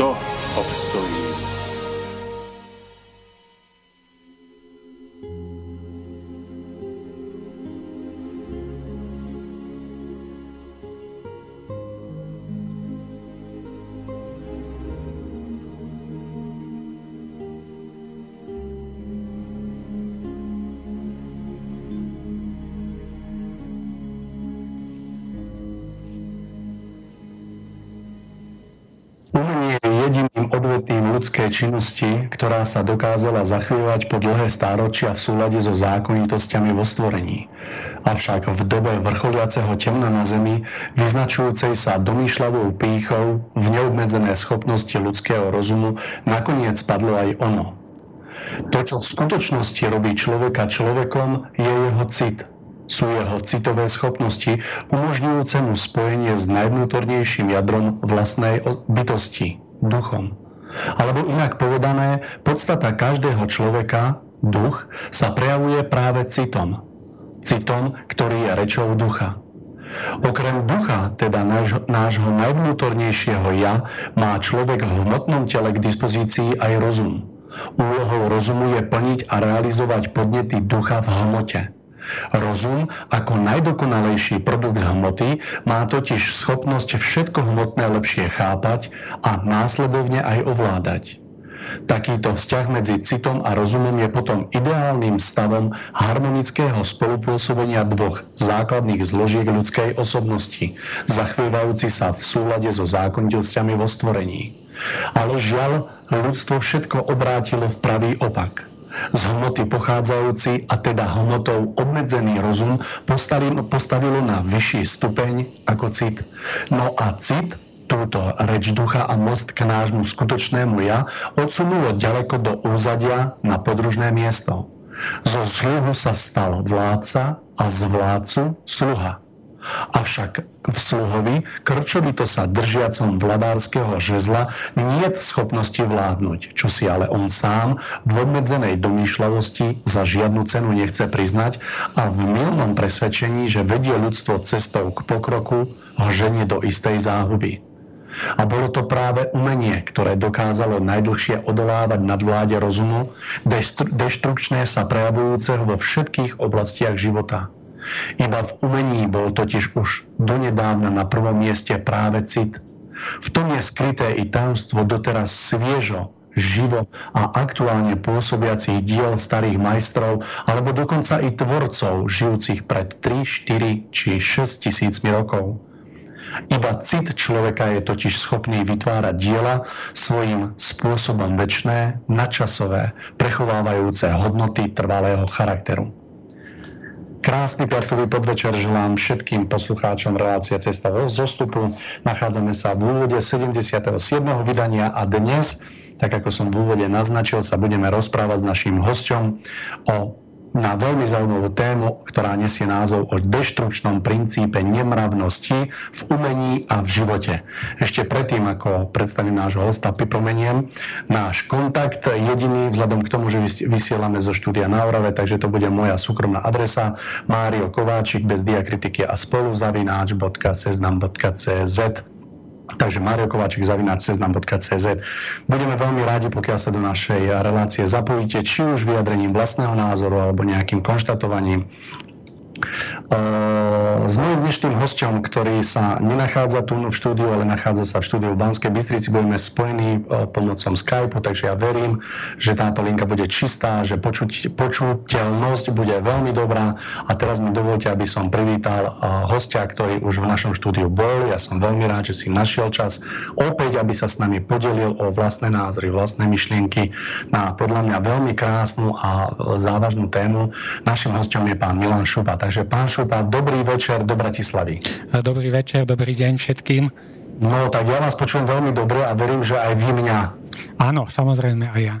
kto obstojí. Ľudskej činnosti, ktorá sa dokázala zachvievať po dlhé stáročia v súlade so zákonitosťami vo stvorení. Avšak v dobe vrcholiaceho temna na Zemi, vyznačujúcej sa domýšľavou pýchou v neobmedzené schopnosti ľudského rozumu, nakoniec padlo aj ono. To, čo v skutočnosti robí človeka človekom, je jeho cit, sú jeho citové schopnosti, umožňujúce mu spojenie s najvnútornejším jadrom vlastnej bytosti, duchom. Alebo inak povedané, podstata každého človeka, duch, sa prejavuje práve citom. Citom, ktorý je rečou ducha. Okrem ducha, teda náš, nášho najvnútornejšieho ja, má človek v hmotnom tele k dispozícii aj rozum. Úlohou rozumu je plniť a realizovať podnety ducha v hmote. Rozum ako najdokonalejší produkt hmoty má totiž schopnosť všetko hmotné lepšie chápať a následovne aj ovládať. Takýto vzťah medzi citom a rozumom je potom ideálnym stavom harmonického spolupôsobenia dvoch základných zložiek ľudskej osobnosti, zachvievajúci sa v súlade so zákonitosťami vo stvorení. Ale žiaľ, ľudstvo všetko obrátilo v pravý opak – z hmoty pochádzajúci a teda hmotou obmedzený rozum postavilo na vyšší stupeň ako cit. No a cit túto reč ducha a most k nášmu skutočnému ja odsunulo ďaleko do úzadia na podružné miesto. Zo sluhu sa stal vládca a z vládcu sluha. Avšak v sluhovi, krčovito sa držiacom vladárskeho žezla, nie schopnosti vládnuť, čo si ale on sám v obmedzenej domýšľavosti za žiadnu cenu nechce priznať a v milnom presvedčení, že vedie ľudstvo cestou k pokroku, ho do istej záhuby. A bolo to práve umenie, ktoré dokázalo najdlhšie odolávať nadvláde rozumu, deštrukčne sa prejavujúceho vo všetkých oblastiach života. Iba v umení bol totiž už donedávna na prvom mieste práve cit. V tom je skryté i tajomstvo doteraz sviežo, živo a aktuálne pôsobiacich diel starých majstrov alebo dokonca i tvorcov žijúcich pred 3, 4 či 6 tisícmi rokov. Iba cit človeka je totiž schopný vytvárať diela svojim spôsobom väčšné, nadčasové, prechovávajúce hodnoty trvalého charakteru. Krásny piatkový podvečer želám všetkým poslucháčom relácie Cesta zostupu. Nachádzame sa v úvode 77. vydania a dnes, tak ako som v úvode naznačil, sa budeme rozprávať s našim hostom o na veľmi zaujímavú tému, ktorá nesie názov o deštrukčnom princípe nemravnosti v umení a v živote. Ešte predtým, ako predstavím nášho hosta, pripomeniem náš kontakt jediný vzhľadom k tomu, že vysielame zo štúdia na Orave, takže to bude moja súkromná adresa Mário Kováčik bez diakritiky a spolu zavináč.seznam.cz Takže Mario Kováčik zavináč seznam.cz. Budeme veľmi rádi, pokiaľ sa do našej relácie zapojíte, či už vyjadrením vlastného názoru alebo nejakým konštatovaním S mojím dnešným hostom, ktorý sa nenachádza tu v štúdiu, ale nachádza sa v štúdiu v Banskej Bystrici, budeme spojení pomocou Skype, takže ja verím, že táto linka bude čistá, že počuť, počuteľnosť bude veľmi dobrá. A teraz mi dovolte, aby som privítal hostia, ktorý už v našom štúdiu bol. Ja som veľmi rád, že si našiel čas opäť, aby sa s nami podelil o vlastné názory, vlastné myšlienky na podľa mňa veľmi krásnu a závažnú tému. Našim hostom je pán Milan Šupa. Takže pán Šupa, dobrý večer do Bratislavy. Dobrý večer, dobrý deň všetkým. No, tak ja vás počujem veľmi dobre a verím, že aj vy mňa. Áno, samozrejme aj ja.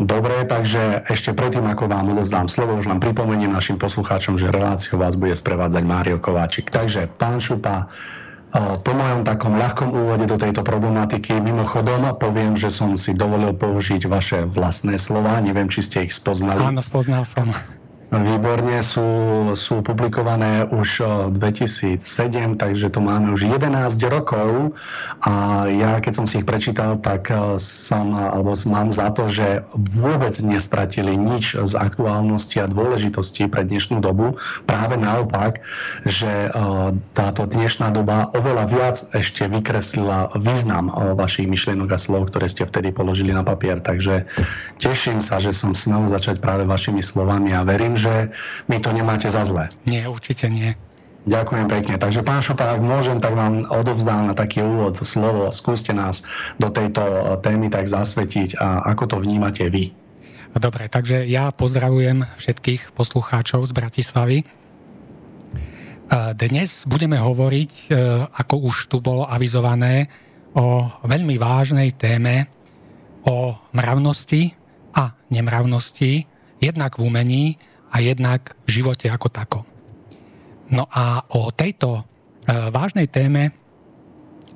Dobre, takže ešte predtým, ako vám odovzdám slovo, už len pripomeniem našim poslucháčom, že reláciu vás bude sprevádzať Mário Kováčik. Takže, pán Šupa, po mojom takom ľahkom úvode do tejto problematiky, mimochodom poviem, že som si dovolil použiť vaše vlastné slova, neviem, či ste ich spoznali. Áno, spoznal som. Výborne sú, sú publikované už 2007, takže to máme už 11 rokov a ja keď som si ich prečítal, tak som, alebo mám za to, že vôbec nestratili nič z aktuálnosti a dôležitosti pre dnešnú dobu. Práve naopak, že táto dnešná doba oveľa viac ešte vykreslila význam vašich myšlienok a slov, ktoré ste vtedy položili na papier. Takže teším sa, že som smel začať práve vašimi slovami a verím, že mi to nemáte za zlé. Nie, určite nie. Ďakujem pekne. Takže pán Šupa, ak môžem, tak vám odovzdám na taký úvod slovo. Skúste nás do tejto témy tak zasvetiť a ako to vnímate vy. Dobre, takže ja pozdravujem všetkých poslucháčov z Bratislavy. Dnes budeme hovoriť, e, ako už tu bolo avizované, o veľmi vážnej téme, o mravnosti a nemravnosti, jednak v umení a jednak v živote ako takom. No a o tejto e, vážnej téme,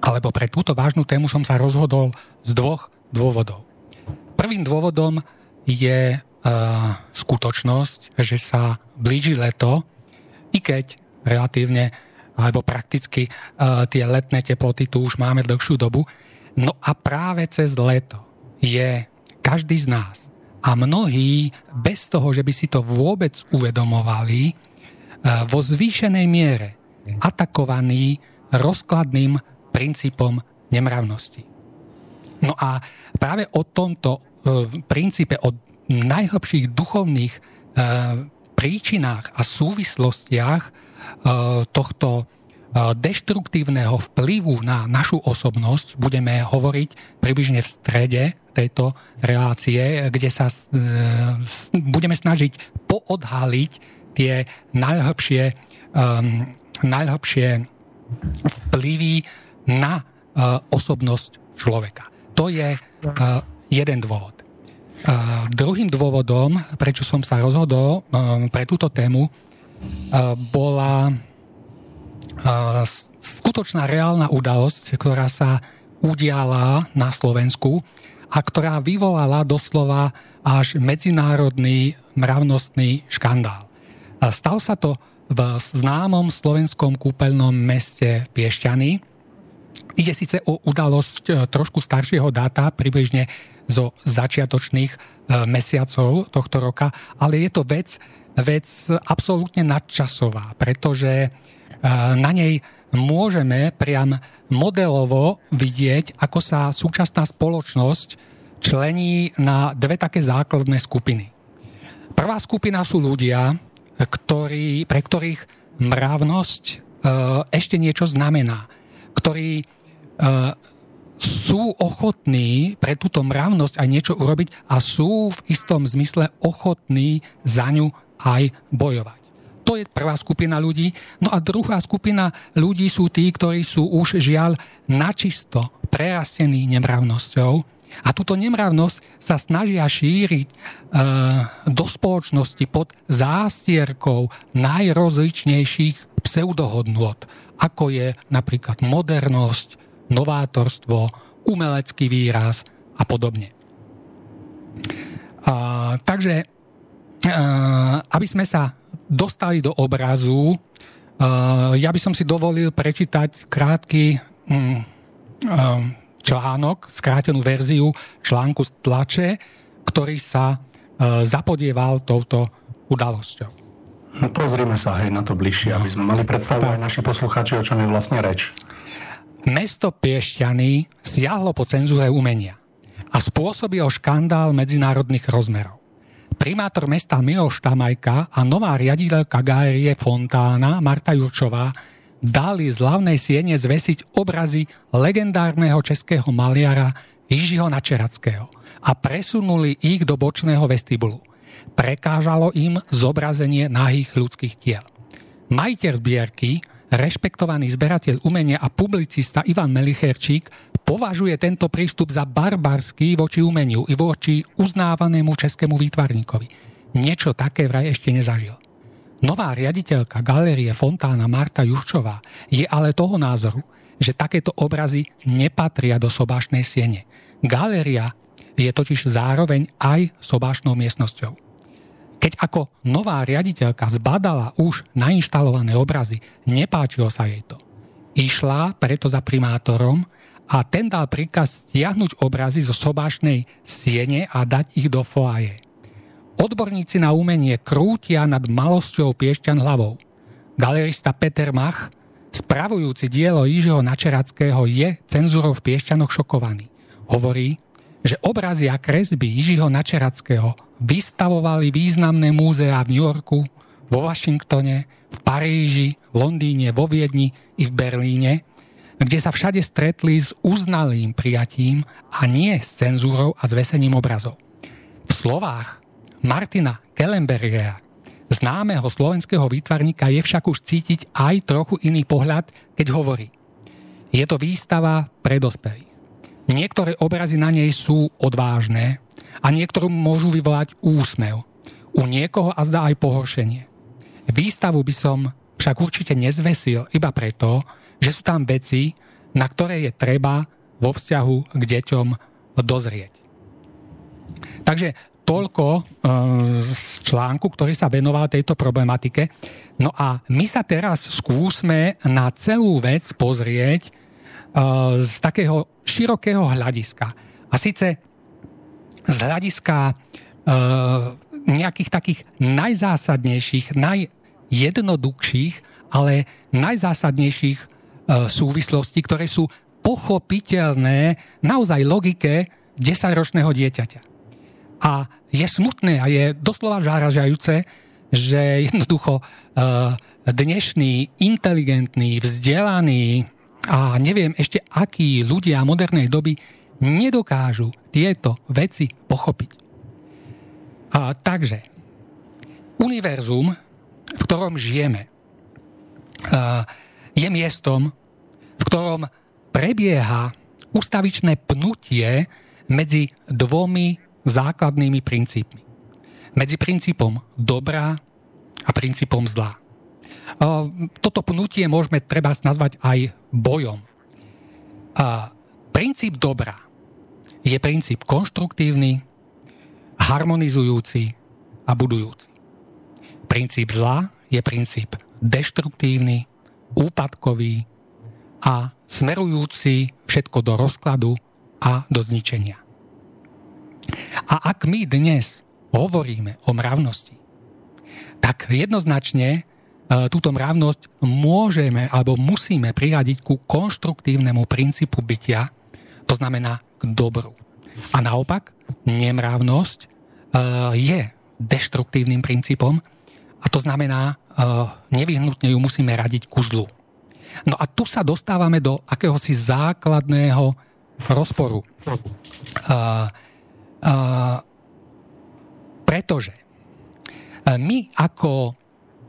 alebo pre túto vážnu tému som sa rozhodol z dvoch dôvodov. Prvým dôvodom je e, skutočnosť, že sa blíži leto, i keď relatívne alebo prakticky e, tie letné teploty tu už máme dlhšiu dobu. No a práve cez leto je každý z nás a mnohí, bez toho, že by si to vôbec uvedomovali, e, vo zvýšenej miere atakovaní rozkladným princípom nemravnosti. No a práve o tomto e, princípe, o najhlbších duchovných e, príčinách a súvislostiach tohto deštruktívneho vplyvu na našu osobnosť budeme hovoriť približne v strede tejto relácie, kde sa e, budeme snažiť poodhaliť tie najhlbšie, um, najhlbšie vplyvy na uh, osobnosť človeka. To je uh, jeden dôvod. Uh, druhým dôvodom, prečo som sa rozhodol um, pre túto tému, uh, bola skutočná reálna udalosť, ktorá sa udiala na Slovensku a ktorá vyvolala doslova až medzinárodný mravnostný škandál. Stal sa to v známom slovenskom kúpeľnom meste Piešťany. Ide síce o udalosť e, trošku staršieho dáta, približne zo začiatočných e, mesiacov tohto roka, ale je to vec, vec absolútne nadčasová, pretože na nej môžeme priam modelovo vidieť, ako sa súčasná spoločnosť člení na dve také základné skupiny. Prvá skupina sú ľudia, ktorí, pre ktorých mravnosť e, ešte niečo znamená, ktorí e, sú ochotní pre túto mravnosť aj niečo urobiť a sú v istom zmysle ochotní za ňu aj bojovať. To je prvá skupina ľudí. No a druhá skupina ľudí sú tí, ktorí sú už žiaľ načisto prerastení nemravnosťou a túto nemravnosť sa snažia šíriť e, do spoločnosti pod zástierkou najrozličnejších pseudohodnôt, ako je napríklad modernosť, novátorstvo, umelecký výraz a podobne. A, takže, e, aby sme sa dostali do obrazu, uh, ja by som si dovolil prečítať krátky um, um, článok, skrátenú verziu článku z tlače, ktorý sa uh, zapodieval touto udalosťou. No pozrime sa hej na to bližšie, aby sme mali predstavu aj naši poslucháči, o čom je vlastne reč. Mesto Piešťany siahlo po cenzúre umenia a spôsobil škandál medzinárodných rozmerov. Primátor mesta Miloš Tamajka a nová riaditeľka galerie Fontána Marta Jurčová dali z hlavnej siene zvesiť obrazy legendárneho českého maliara Jižiho Načerackého a presunuli ich do bočného vestibulu prekážalo im zobrazenie nahých ľudských tiel. Majiteľ zbierky, rešpektovaný zberateľ umenia a publicista Ivan Melicherčík považuje tento prístup za barbarský voči umeniu i voči uznávanému českému výtvarníkovi. Niečo také vraj ešte nezažil. Nová riaditeľka galérie Fontána Marta Juščová je ale toho názoru, že takéto obrazy nepatria do sobášnej siene. Galéria je totiž zároveň aj sobášnou miestnosťou. Keď ako nová riaditeľka zbadala už nainštalované obrazy, nepáčilo sa jej to. Išla preto za primátorom a ten dal príkaz stiahnuť obrazy zo sobášnej siene a dať ich do foaje. Odborníci na umenie krútia nad malosťou Piešťan hlavou. Galerista Peter Mach, spravujúci dielo Jižiho Načerackého, je cenzúrou v Piešťanoch šokovaný. Hovorí, že obrazy a kresby Jižiho Načerackého vystavovali významné múzea v New Yorku, vo Washingtone, v Paríži, v Londýne, vo Viedni i v Berlíne, kde sa všade stretli s uznalým prijatím a nie s cenzúrou a zvesením obrazov. V slovách Martina Kellenbergera, známeho slovenského výtvarníka, je však už cítiť aj trochu iný pohľad, keď hovorí. Je to výstava pre dospelých. Niektoré obrazy na nej sú odvážne a niektorú môžu vyvolať úsmev. U niekoho a zdá aj pohoršenie. Výstavu by som však určite nezvesil iba preto, že sú tam veci, na ktoré je treba vo vzťahu k deťom dozrieť. Takže toľko e, z článku, ktorý sa venoval tejto problematike. No a my sa teraz skúsme na celú vec pozrieť z takého širokého hľadiska. A síce z hľadiska nejakých takých najzásadnejších, najjednoduchších, ale najzásadnejších súvislostí, ktoré sú pochopiteľné naozaj logike 10-ročného dieťaťa. A je smutné a je doslova žáražajúce, že jednoducho dnešný, inteligentný, vzdelaný, a neviem ešte, akí ľudia modernej doby nedokážu tieto veci pochopiť. A, takže, univerzum, v ktorom žijeme, a, je miestom, v ktorom prebieha ustavičné pnutie medzi dvomi základnými princípmi. Medzi princípom dobrá a princípom zlá. Toto pnutie môžeme treba nazvať aj bojom. Princíp dobra je princíp konštruktívny, harmonizujúci a budujúci. Princíp zla je princíp deštruktívny, úpadkový a smerujúci všetko do rozkladu a do zničenia. A ak my dnes hovoríme o mravnosti, tak jednoznačne E, túto mravnosť môžeme alebo musíme priradiť ku konštruktívnemu princípu bytia, to znamená k dobru. A naopak, nemravnosť e, je deštruktívnym princípom a to znamená, nevyhnutne ju musíme radiť ku zlu. No a tu sa dostávame do akéhosi základného rozporu. Pretože my ako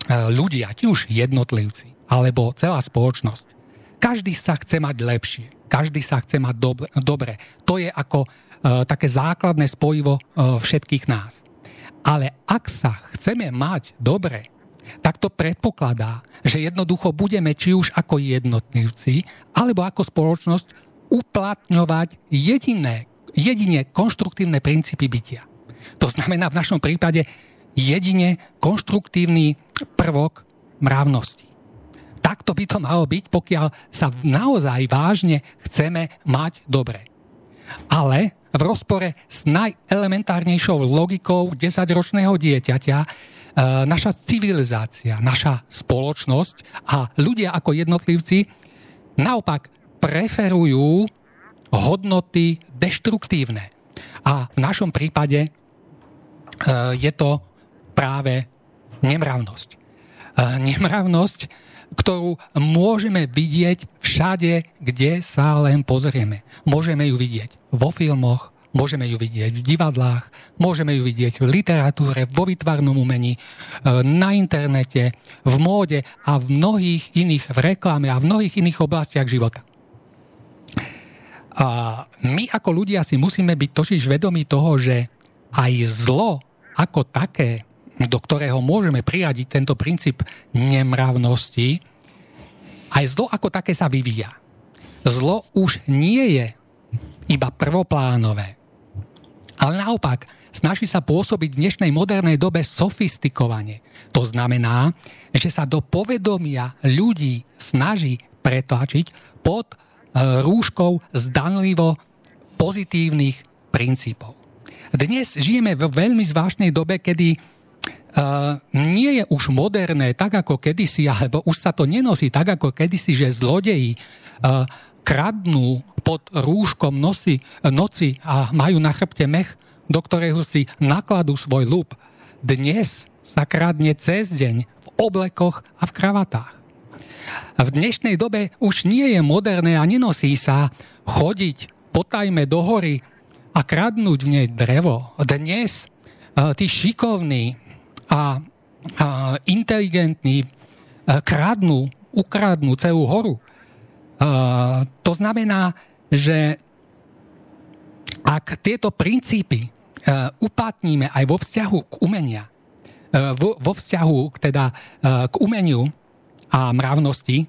E, ľudia, či už jednotlivci, alebo celá spoločnosť, každý sa chce mať lepšie, každý sa chce mať dobre. dobre. To je ako e, také základné spojivo e, všetkých nás. Ale ak sa chceme mať dobre, tak to predpokladá, že jednoducho budeme či už ako jednotlivci, alebo ako spoločnosť uplatňovať jediné, jedine konštruktívne princípy bytia. To znamená v našom prípade jedine konštruktívny prvok mravnosti. Takto by to malo byť, pokiaľ sa naozaj vážne chceme mať dobre. Ale v rozpore s najelementárnejšou logikou 10-ročného dieťaťa naša civilizácia, naša spoločnosť a ľudia ako jednotlivci naopak preferujú hodnoty deštruktívne. A v našom prípade je to práve nemravnosť. Nemravnosť, ktorú môžeme vidieť všade, kde sa len pozrieme. Môžeme ju vidieť vo filmoch, Môžeme ju vidieť v divadlách, môžeme ju vidieť v literatúre, vo vytvarnom umení, e, na internete, v móde a v mnohých iných, v reklame a v mnohých iných oblastiach života. A my ako ľudia si musíme byť totiž vedomí toho, že aj zlo ako také, do ktorého môžeme prijadiť tento princíp nemravnosti, aj zlo ako také sa vyvíja. Zlo už nie je iba prvoplánové. Ale naopak, snaží sa pôsobiť v dnešnej modernej dobe sofistikovane. To znamená, že sa do povedomia ľudí snaží pretlačiť pod e, rúškou zdanlivo pozitívnych princípov. Dnes žijeme v veľmi zvláštnej dobe, kedy Uh, nie je už moderné tak ako kedysi, alebo už sa to nenosí tak ako kedysi, že zlodeji uh, kradnú pod rúškom nosy, noci a majú na chrbte mech, do ktorého si nakladú svoj lup. Dnes sa kradne cez deň v oblekoch a v kravatách. V dnešnej dobe už nie je moderné a nenosí sa chodiť potajme do hory a kradnúť v nej drevo. Dnes uh, tí šikovní a, inteligentní uh, kradnú, ukradnú celú horu. Uh, to znamená, že ak tieto princípy uh, uplatníme aj vo vzťahu k umenia, uh, vo, vzťahu teda, uh, k umeniu a mravnosti,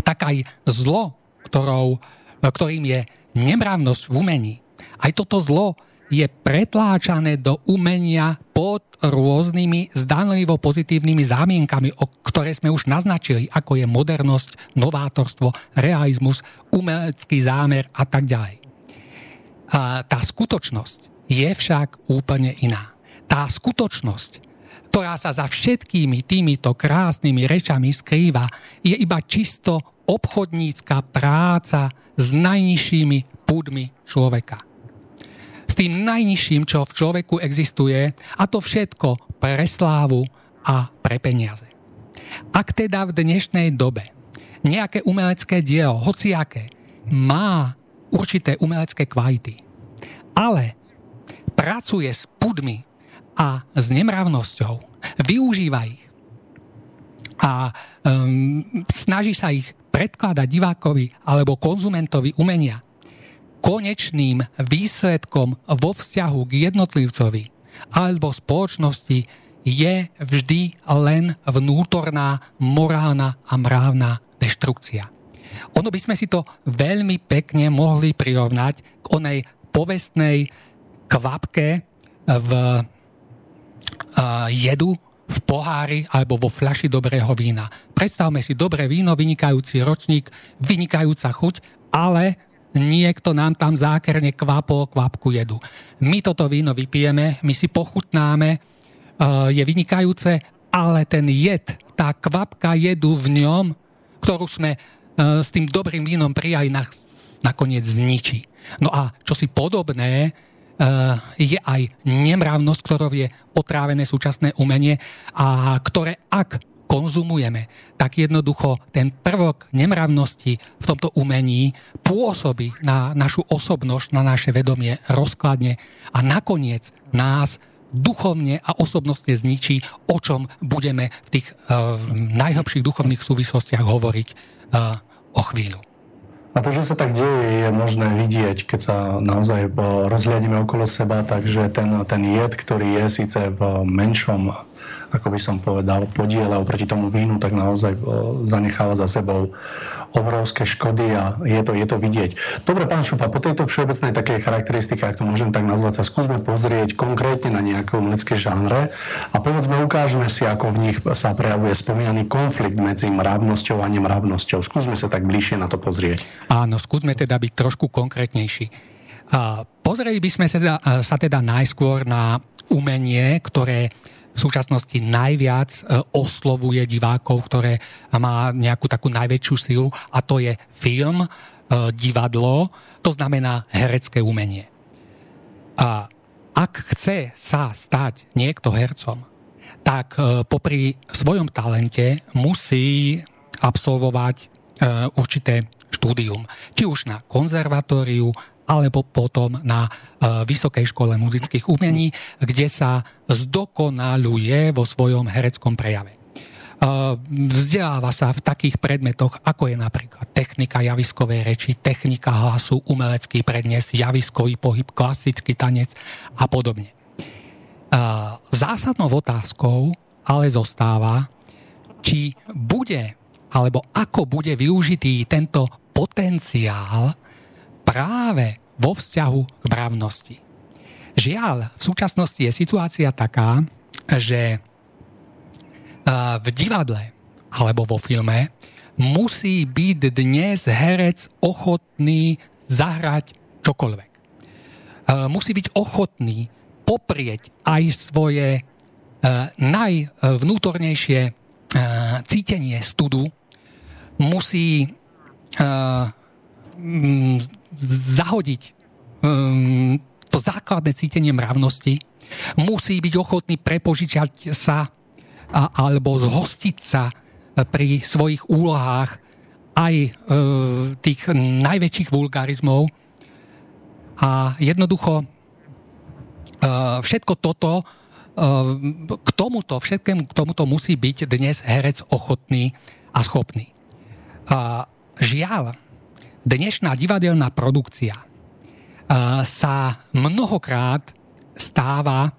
tak aj zlo, ktorou, ktorým je nemravnosť v umení, aj toto zlo je pretláčané do umenia pod rôznymi zdanlivo pozitívnymi zámienkami, o ktoré sme už naznačili, ako je modernosť, novátorstvo, realizmus, umelecký zámer a tak ďalej. Tá skutočnosť je však úplne iná. Tá skutočnosť, ktorá sa za všetkými týmito krásnymi rečami skrýva, je iba čisto obchodnícka práca s najnižšími púdmi človeka tým najnižším, čo v človeku existuje, a to všetko pre slávu a pre peniaze. Ak teda v dnešnej dobe nejaké umelecké dielo, hociaké, má určité umelecké kvality, ale pracuje s pudmi a s nemravnosťou, využíva ich a um, snaží sa ich predkladať divákovi alebo konzumentovi umenia, konečným výsledkom vo vzťahu k jednotlivcovi alebo spoločnosti je vždy len vnútorná morálna a mravná deštrukcia. Ono by sme si to veľmi pekne mohli prirovnať k onej povestnej kvapke v jedu v pohári alebo vo fľaši dobrého vína. Predstavme si dobré víno, vynikajúci ročník, vynikajúca chuť, ale niekto nám tam zákerne kvapol kvapku jedu. My toto víno vypijeme, my si pochutnáme, eh, je vynikajúce, ale ten jed, tá kvapka jedu v ňom, ktorú sme eh, s tým dobrým vínom prijali, nakoniec zničí. No a čo si podobné, eh, je aj nemravnosť, ktorou je otrávené súčasné umenie a ktoré ak konzumujeme, tak jednoducho ten prvok nemravnosti v tomto umení pôsobí na našu osobnosť, na naše vedomie rozkladne a nakoniec nás duchovne a osobnostne zničí, o čom budeme v tých uh, najhlbších duchovných súvislostiach hovoriť uh, o chvíľu. A to, že sa tak deje, je možné vidieť, keď sa naozaj rozhľadíme okolo seba, takže ten, ten jed, ktorý je síce v menšom ako by som povedal, podiele oproti tomu vínu, tak naozaj e, zanecháva za sebou obrovské škody a je to, je to vidieť. Dobre, pán Šupa, po tejto všeobecnej takej charakteristike, ak to môžem tak nazvať, sa skúsme pozrieť konkrétne na nejaké umelecké žánre a povedzme, ukážeme si, ako v nich sa prejavuje spomínaný konflikt medzi mravnosťou a nemravnosťou. Skúsme sa tak bližšie na to pozrieť. Áno, skúsme teda byť trošku konkrétnejší. Pozreli by sme teda, sa teda najskôr na umenie, ktoré súčasnosti najviac oslovuje divákov, ktoré má nejakú takú najväčšiu silu a to je film, divadlo, to znamená herecké umenie. A ak chce sa stať niekto hercom, tak popri svojom talente musí absolvovať určité štúdium. Či už na konzervatóriu, alebo potom na uh, Vysokej škole muzických umení, kde sa zdokonaluje vo svojom hereckom prejave. Uh, vzdeláva sa v takých predmetoch, ako je napríklad technika javiskovej reči, technika hlasu, umelecký prednes, javiskový pohyb, klasický tanec a podobne. Uh, zásadnou otázkou ale zostáva, či bude alebo ako bude využitý tento potenciál práve vo vzťahu k mravnosti. Žiaľ, v súčasnosti je situácia taká, že e, v divadle alebo vo filme musí byť dnes herec ochotný zahrať čokoľvek. E, musí byť ochotný poprieť aj svoje e, najvnútornejšie cítenie studu, musí zahodiť um, to základné cítenie mravnosti, musí byť ochotný prepožičať sa a, alebo zhostiť sa pri svojich úlohách aj e, tých najväčších vulgarizmov. A jednoducho e, všetko toto, e, k tomuto, všetkému k tomuto musí byť dnes herec ochotný a schopný. A žiaľ, dnešná divadelná produkcia sa mnohokrát stáva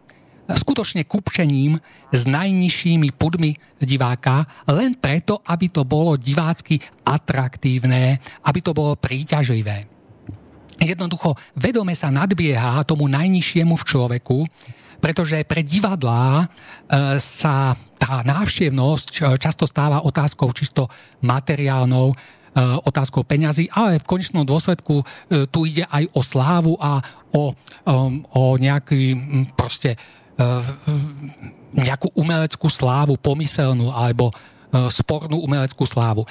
skutočne kupčením s najnižšími pudmi diváka, len preto, aby to bolo divácky atraktívne, aby to bolo príťažlivé. Jednoducho, vedome sa nadbieha tomu najnižšiemu v človeku, pretože pre divadlá e, sa tá návštevnosť e, často stáva otázkou čisto materiálnou, Eh, otázkou peňazí, ale v konečnom dôsledku eh, tu ide aj o slávu a o, um, o nejaký proste eh, nejakú umeleckú slávu, pomyselnú alebo spornú umeleckú slávu.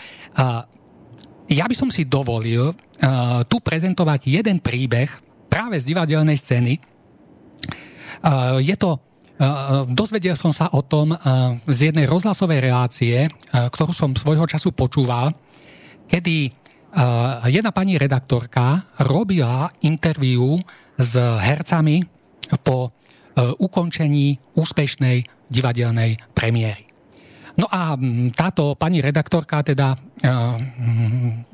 Ja by som si dovolil tu prezentovať jeden príbeh práve z divadelnej scény. Je to Dozvedel som sa o tom z jednej rozhlasovej relácie, ktorú som svojho času počúval kedy uh, jedna pani redaktorka robila interviu s hercami po uh, ukončení úspešnej divadelnej premiéry. No a táto pani redaktorka teda uh,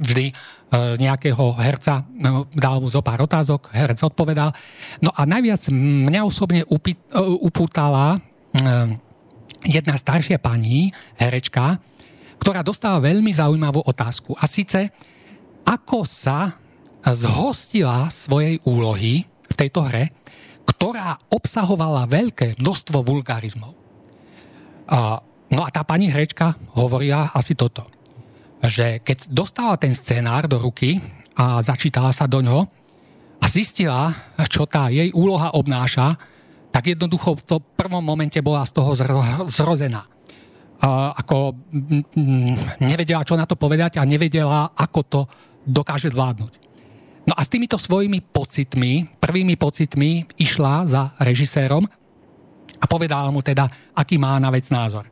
vždy uh, nejakého herca dal mu zo pár otázok, herec odpovedal. No a najviac mňa osobne uh, jedna staršia pani, herečka, ktorá dostala veľmi zaujímavú otázku. A síce, ako sa zhostila svojej úlohy v tejto hre, ktorá obsahovala veľké množstvo vulgarizmov. No a tá pani hrečka hovorila asi toto, že keď dostala ten scenár do ruky a začítala sa do ňoho a zistila, čo tá jej úloha obnáša, tak jednoducho v prvom momente bola z toho zrozená ako nevedela, čo na to povedať a nevedela, ako to dokáže zvládnuť. No a s týmito svojimi pocitmi, prvými pocitmi išla za režisérom a povedala mu teda, aký má na vec názor.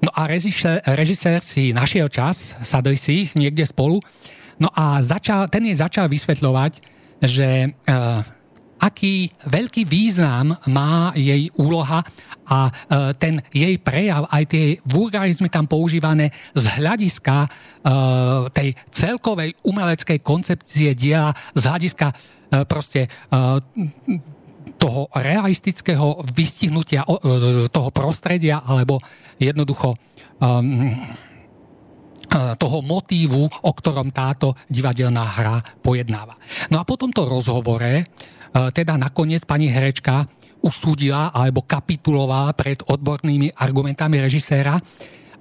No a režisér, režisér si našiel čas, sadli si niekde spolu, no a začal, ten jej začal vysvetľovať, že uh, aký veľký význam má jej úloha a e, ten jej prejav, aj tie vulgarizmy tam používané z hľadiska e, tej celkovej umeleckej koncepcie diela, z hľadiska e, proste toho realistického vystihnutia toho prostredia alebo jednoducho toho motívu, o ktorom táto divadelná hra pojednáva. No a po tomto rozhovore teda nakoniec pani herečka usúdila alebo kapitulovala pred odbornými argumentami režiséra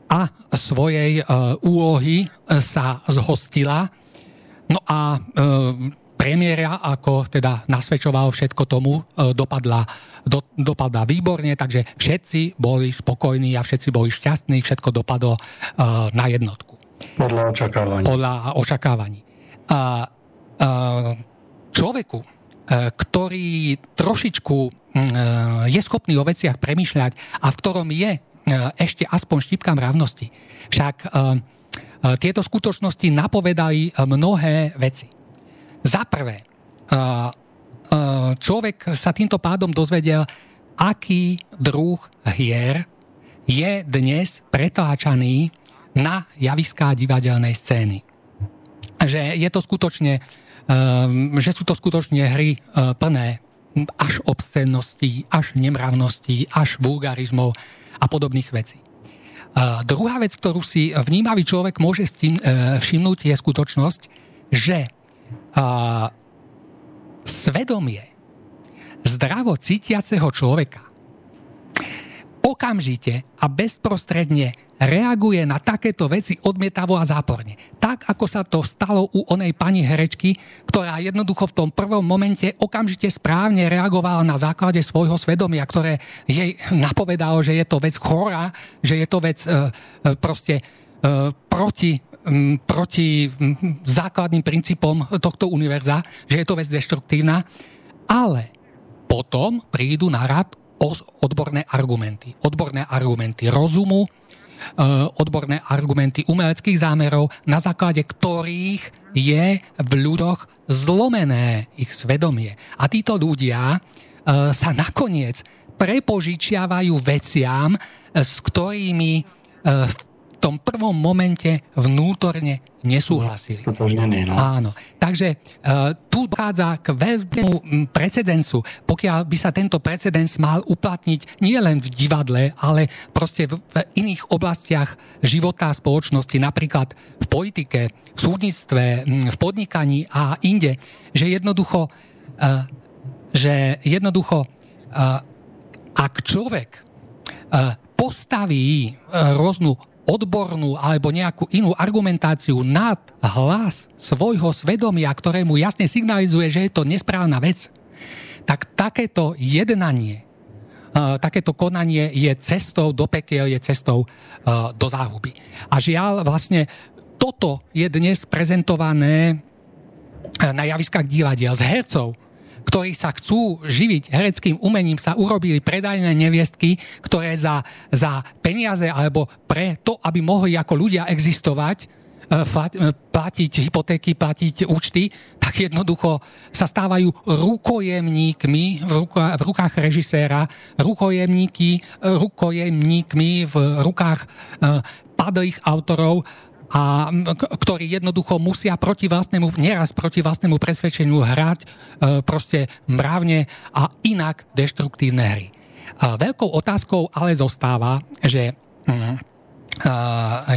a svojej e, úlohy e, sa zhostila. No a premiéra, ako teda nasvedčoval všetko tomu, dopadla, do, dopadla výborne, takže všetci boli spokojní a všetci boli šťastní, všetko dopadlo na jednotku. Podľa očakávaní. Podľa očakávaní. Človeku, ktorý trošičku je schopný o veciach premyšľať a v ktorom je ešte aspoň štipka mravnosti. Však tieto skutočnosti napovedali mnohé veci. Za prvé, človek sa týmto pádom dozvedel, aký druh hier je dnes pretláčaný na javiská divadelnej scény. Že je to skutočne, že sú to skutočne hry plné až obscénnosti, až nemravnosti, až vulgarizmov a podobných vecí. A druhá vec, ktorú si vnímavý človek môže e, všimnúť, je skutočnosť, že svedomie zdravo cítiaceho človeka okamžite a bezprostredne reaguje na takéto veci odmietavo a záporne. Tak, ako sa to stalo u onej pani herečky, ktorá jednoducho v tom prvom momente okamžite správne reagovala na základe svojho svedomia, ktoré jej napovedalo, že je to vec chorá, že je to vec e, e proste e, proti proti základným princípom tohto univerza, že je to vec deštruktívna, ale potom prídu na rad odborné argumenty. Odborné argumenty rozumu, Eh, odborné argumenty umeleckých zámerov, na základe ktorých je v ľuďoch zlomené ich svedomie. A títo ľudia eh, sa nakoniec prepožičiavajú veciam, eh, s ktorými v tom prvom momente vnútorne nesúhlasili. no. Áno. Takže uh, tu dochádza k veľkému precedensu, pokiaľ by sa tento precedens mal uplatniť nie len v divadle, ale proste v, v iných oblastiach života spoločnosti, napríklad v politike, v súdnictve, v podnikaní a inde, že jednoducho, uh, že jednoducho uh, ak človek postaví rôznu odbornú alebo nejakú inú argumentáciu nad hlas svojho svedomia, ktorému jasne signalizuje, že je to nesprávna vec, tak takéto jednanie, takéto konanie je cestou do pekiel, je cestou do záhuby. A žiaľ, vlastne toto je dnes prezentované na javiskách divadiel z hercov, ktorí sa chcú živiť hereckým umením, sa urobili predajné neviestky, ktoré za, za peniaze alebo pre to, aby mohli ako ľudia existovať, e, e, platiť hypotéky, platiť účty, tak jednoducho sa stávajú rukojemníkmi v, rukách režiséra, rukojemníky, rukojemníkmi v rukách padlých autorov a ktorí jednoducho musia proti vlastnému, nieraz proti vlastnému presvedčeniu hrať e, proste mravne a inak deštruktívne hry. Veľkou otázkou ale zostáva, že mm,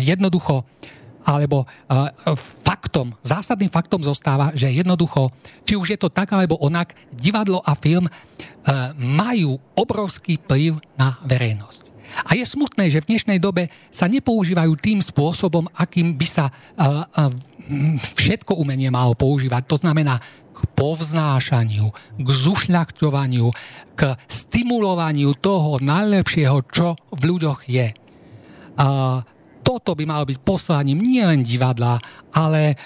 jednoducho alebo faktom, zásadným faktom zostáva, že jednoducho, či už je to tak alebo onak, divadlo a film e, majú obrovský vplyv na verejnosť. A je smutné, že v dnešnej dobe sa nepoužívajú tým spôsobom, akým by sa všetko umenie malo používať. To znamená k povznášaniu, k zušľachťovaniu, k stimulovaniu toho najlepšieho, čo v ľuďoch je. Toto by malo byť poslaním nielen divadla, ale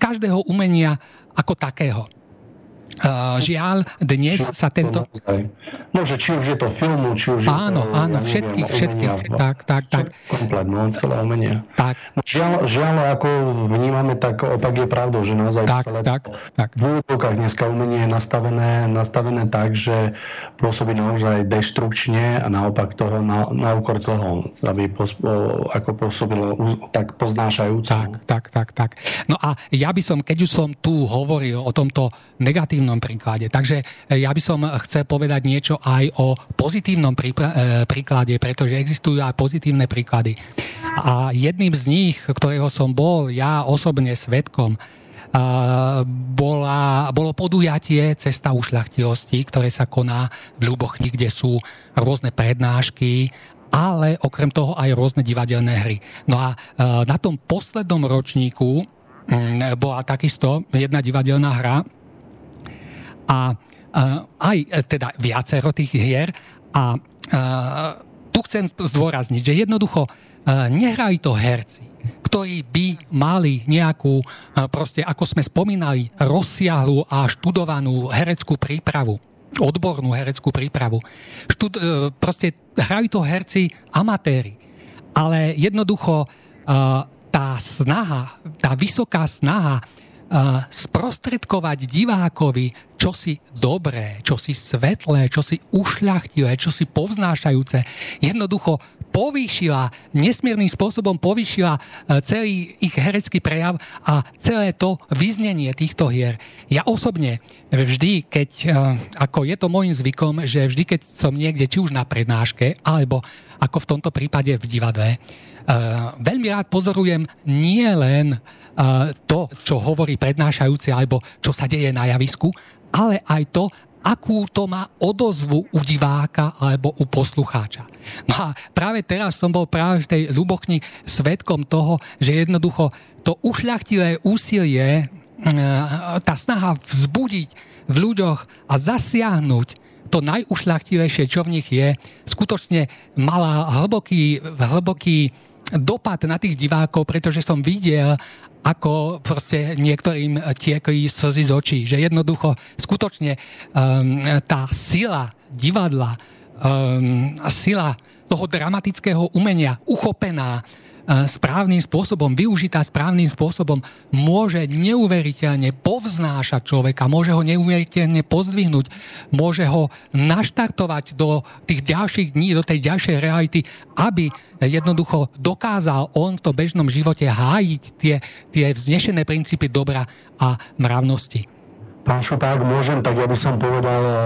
každého umenia ako takého. Uh, žiaľ, dnes sa tento... No, že či už je to filmu, či už áno, je to... Áno, všetkých, všetkých, tak, tak, tak. Komplet, no, celé umenie. Tak. Žiaľ, žiaľ, ako vnímame, tak opak je pravdou, že naozaj tak, celé tak, tak. v úvodkách dneska umenie je nastavené, nastavené tak, že pôsobí naozaj deštrukčne a naopak toho, na, na úkor toho, aby pospo, ako pôsobilo tak poznášajúco. Tak, tak, tak, tak. No a ja by som, keď už som tu hovoril o tomto negatívnom negatívnom príklade. Takže e, ja by som chcel povedať niečo aj o pozitívnom e, príklade, pretože existujú aj pozitívne príklady. A jedným z nich, ktorého som bol ja osobne svetkom, bola, bolo podujatie Cesta ušľachtilosti, ktoré sa koná v Ľubochni, kde sú rôzne prednášky ale okrem toho aj rôzne divadelné hry. No a e, na tom poslednom ročníku bola takisto jedna divadelná hra, A aj teda viacero tých hier a tu chcem zdôrazniť, že jednoducho nehrajú to herci, ktorí by mali nejakú, proste ako sme spomínali, rozsiahlu a študovanú hereckú prípravu odbornú hereckú prípravu. Štud, proste hrajú to herci amatéri. Ale jednoducho tá snaha, tá vysoká snaha sprostredkovať divákovi čosi dobré, čosi svetlé, čosi ušľachtivé, čosi povznášajúce. Jednoducho povýšila, nesmiernym spôsobom povýšila e, celý ich herecký prejav a celé to vyznenie týchto hier. Ja osobne vždy, keď, e, ako je to môjim zvykom, že vždy, keď som niekde, či už na prednáške, alebo ako v tomto prípade v divadle, e, veľmi rád pozorujem nie len to, čo hovorí prednášajúci alebo čo sa deje na javisku, ale aj to, akú to má odozvu u diváka alebo u poslucháča. No a práve teraz som bol práve v tej Lubochni svetkom toho, že jednoducho to ušľachtivé úsilie, e, tá snaha vzbudiť v ľuďoch a zasiahnuť to najušľachtivejšie, čo v nich je, skutočne mala hlboký, hlboký dopad na tých divákov, pretože som videl, ako proste niektorým tiekli slzy z očí. Že jednoducho skutočne um, tá sila divadla, um, sila toho dramatického umenia uchopená správnym spôsobom, využitá správnym spôsobom, môže neuveriteľne povznášať človeka, môže ho neuveriteľne pozdvihnúť, môže ho naštartovať do tých ďalších dní, do tej ďalšej reality, aby jednoducho dokázal on v tom bežnom živote hájiť tie, tie vznešené princípy dobra a mravnosti. Pán Šupák, môžem, tak ja by som povedal uh,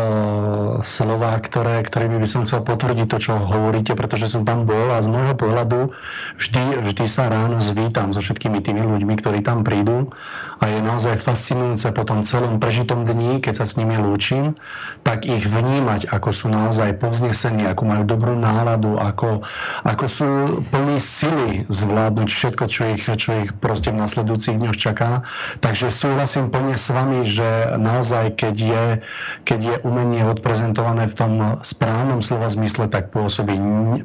slova, ktoré, ktorými by som chcel potvrdiť to, čo hovoríte, pretože som tam bol a z môjho pohľadu vždy, vždy sa ráno zvítam so všetkými tými ľuďmi, ktorí tam prídu a je naozaj fascinujúce po tom celom prežitom dni, keď sa s nimi lúčim, tak ich vnímať, ako sú naozaj povznesení, ako majú dobrú náladu, ako, ako sú plní sily zvládnuť všetko, čo ich, čo ich proste v nasledujúcich dňoch čaká. Takže súhlasím plne s vami, že naozaj, keď je, keď je umenie odprezentované v tom správnom slova zmysle, tak pôsobí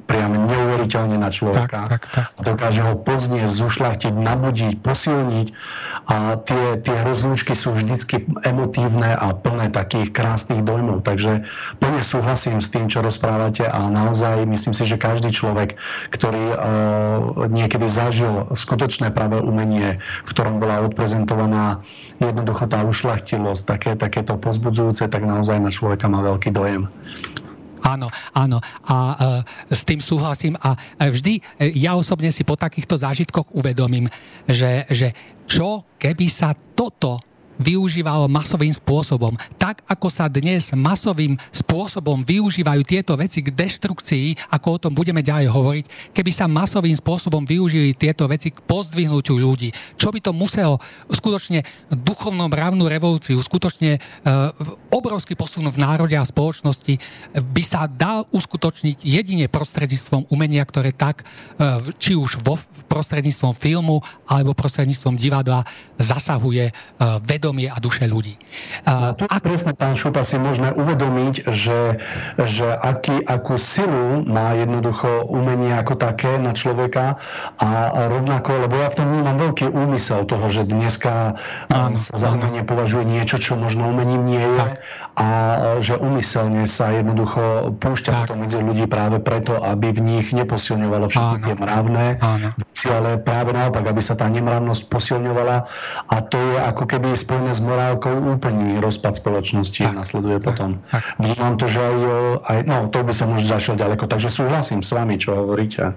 priam neuveriteľne na človeka. Tak, tak, tak. Dokáže ho poznieť, zušľachtiť, nabudiť, posilniť a tie, tie rozlúčky sú vždycky emotívne a plné takých krásnych dojmov. Takže plne súhlasím s tým, čo rozprávate a naozaj myslím si, že každý človek, ktorý uh, niekedy zažil skutočné pravé umenie, v ktorom bola odprezentovaná jednoducho tá ušlachtilosť, také, takéto pozbudzujúce, tak naozaj na človeka má veľký dojem. Áno, áno. A e, s tým súhlasím. A e, vždy, e, ja osobne si po takýchto zážitkoch uvedomím, že, že čo keby sa toto využívalo masovým spôsobom. Tak, ako sa dnes masovým spôsobom využívajú tieto veci k deštrukcii, ako o tom budeme ďalej hovoriť, keby sa masovým spôsobom využili tieto veci k pozdvihnutiu ľudí. Čo by to muselo skutočne duchovnom mravnú revolúciu, skutočne e, obrovský posun v národe a spoločnosti by sa dal uskutočniť jedine prostredníctvom umenia, ktoré tak, e, či už vo prostredníctvom filmu alebo prostredníctvom divadla zasahuje e, vedom vedomie a duše ľudí. No, tu ak... presne, pán Šupa, si môžeme uvedomiť, že, že aký, akú silu má jednoducho umenie ako také na človeka a rovnako, lebo ja v tom mám veľký úmysel toho, že dneska áno, sa za umenie považuje niečo, čo možno umením nie je tak. a že úmyselne sa jednoducho púšťa to medzi ľudí práve preto, aby v nich neposilňovalo všetky tie mravné áno. veci, ale práve naopak, aby sa tá nemravnosť posilňovala a to je ako keby spojené s morálkou úplný rozpad spoločnosti tak, nasleduje tak, potom. Tak. Vnímam to, že aj, aj, no to by som už zašiel ďaleko, takže súhlasím s vami, čo hovoríte.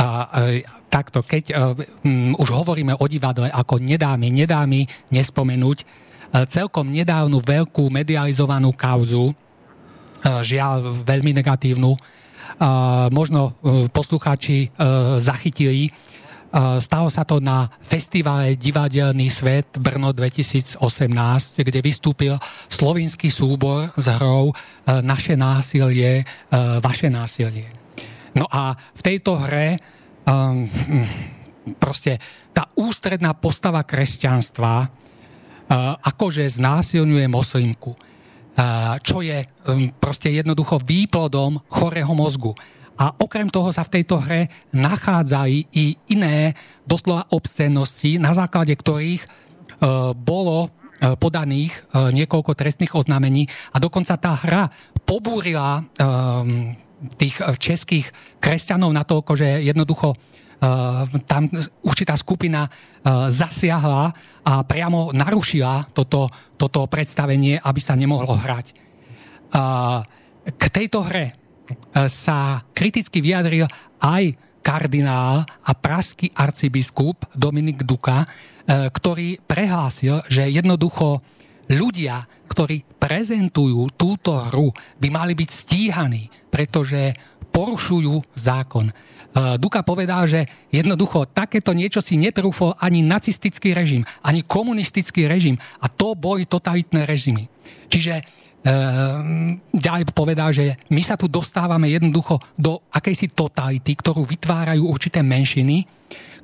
A, e, takto, keď um, už hovoríme o divadle ako nedámy, nedámy nespomenúť uh, celkom nedávnu veľkú medializovanú kauzu, uh, žiaľ veľmi negatívnu, uh, možno poslucháči zachytili, Stalo sa to na festivale Divadelný svet Brno 2018, kde vystúpil slovinský súbor s hrou e, Naše násilie, e, vaše násilie. No a v tejto hre um, proste tá ústredná postava kresťanstva uh, akože znásilňuje moslimku. čo je proste jednoducho výplodom chorého mozgu. A okrem toho sa v tejto hre nachádzajú i iné doslova obscennosti, na základe ktorých bolo podaných niekoľko trestných oznámení a dokonca tá hra pobúrila tých českých kresťanov natoľko, že jednoducho tam určitá skupina zasiahla a priamo narušila toto, toto predstavenie, aby sa nemohlo hrať. K tejto hre sa kriticky vyjadril aj kardinál a praský arcibiskup Dominik Duka, ktorý prehlásil, že jednoducho ľudia, ktorí prezentujú túto hru, by mali byť stíhaní, pretože porušujú zákon. Eh, Duka povedal, že jednoducho takéto niečo si netrúfol ani nacistický režim, ani komunistický režim a to boli totalitné režimy. Čiže e, ďalej povedal, že my sa tu dostávame jednoducho do akejsi totality, ktorú vytvárajú určité menšiny,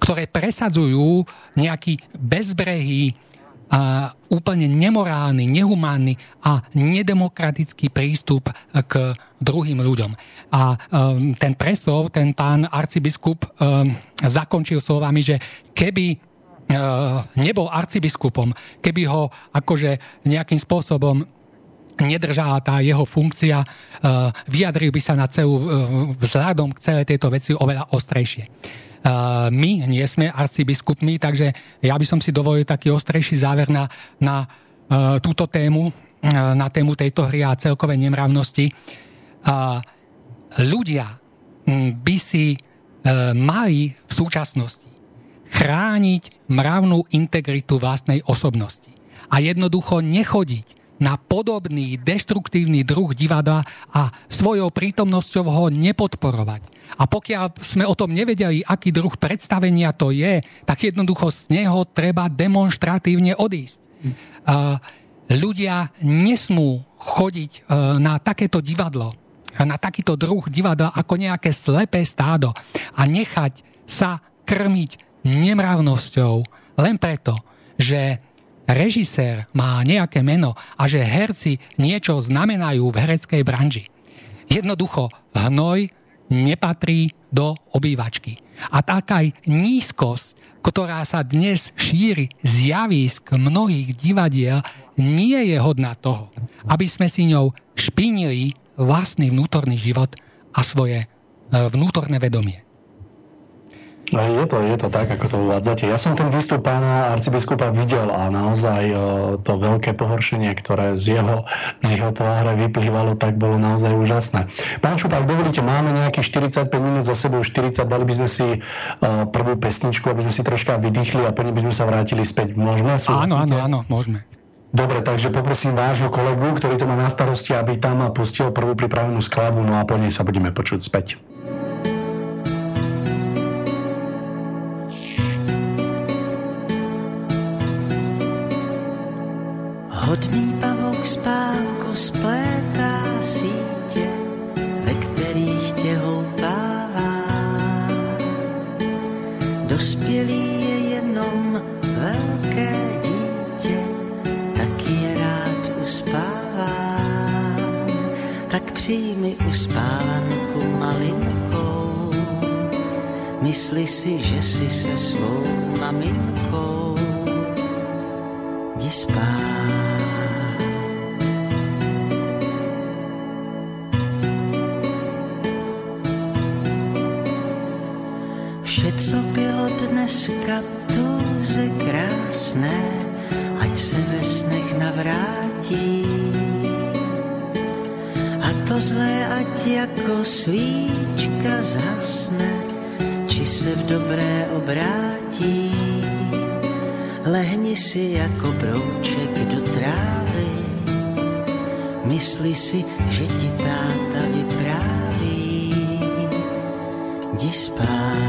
ktoré presadzujú nejaký bezbrehý úplne nemorálny, nehumánny a nedemokratický prístup k druhým ľuďom. A um, ten preslov, ten pán arcibiskup um, zakončil slovami, že keby uh, nebol arcibiskupom, keby ho akože nejakým spôsobom nedržala tá jeho funkcia, uh, vyjadril by sa na celú, uh, vzhľadom k celej tejto veci oveľa ostrejšie. My nie sme arcibiskupmi, takže ja by som si dovolil taký ostrejší záver na, na túto tému, na tému tejto hry a celkovej nemravnosti. Ľudia by si e, mali v súčasnosti chrániť mravnú integritu vlastnej osobnosti a jednoducho nechodiť na podobný deštruktívny druh divadla a svojou prítomnosťou ho nepodporovať. A pokiaľ sme o tom nevedeli, aký druh predstavenia to je, tak jednoducho z neho treba demonstratívne odísť. ľudia nesmú chodiť na takéto divadlo, na takýto druh divadla ako nejaké slepé stádo a nechať sa krmiť nemravnosťou len preto, že režisér má nejaké meno a že herci niečo znamenajú v hereckej branži. Jednoducho, hnoj nepatrí do obývačky. A taká nízkosť, ktorá sa dnes šíri z javísk mnohých divadiel, nie je hodná toho, aby sme si ňou špinili vlastný vnútorný život a svoje e, vnútorné vedomie. No, je to, je to tak, ako to uvádzate. Ja som ten výstup pána arcibiskupa videl a naozaj to veľké pohoršenie, ktoré z jeho, z jeho tváre vyplývalo, tak bolo naozaj úžasné. Pán Šupák, dovolíte, máme nejakých 45 minút za sebou, 40, dali by sme si prvú pesničku, aby sme si troška vydýchli a potom by sme sa vrátili späť. Môžeme? Áno, áno, áno, môžeme. Dobre, takže poprosím vášho kolegu, ktorý to má na starosti, aby tam pustil prvú pripravenú skladbu, no a po nej sa budeme počuť späť. Hodný pavouk spánku splétá sítě, ve kterých tě houpává. Dospělý je jenom velké dítě, tak je rád uspává. Tak přijmi uspávanku malinkou, mysli si, že si se svou maminkou jdi spát. Co bylo dneska tuze krásné, ať se ve snech navrátí. A to zlé, ať jako svíčka zasne, či se v dobré obrátí. Lehni si jako brouček do trávy, mysli si, že ti táta vypráví. Jdi spát.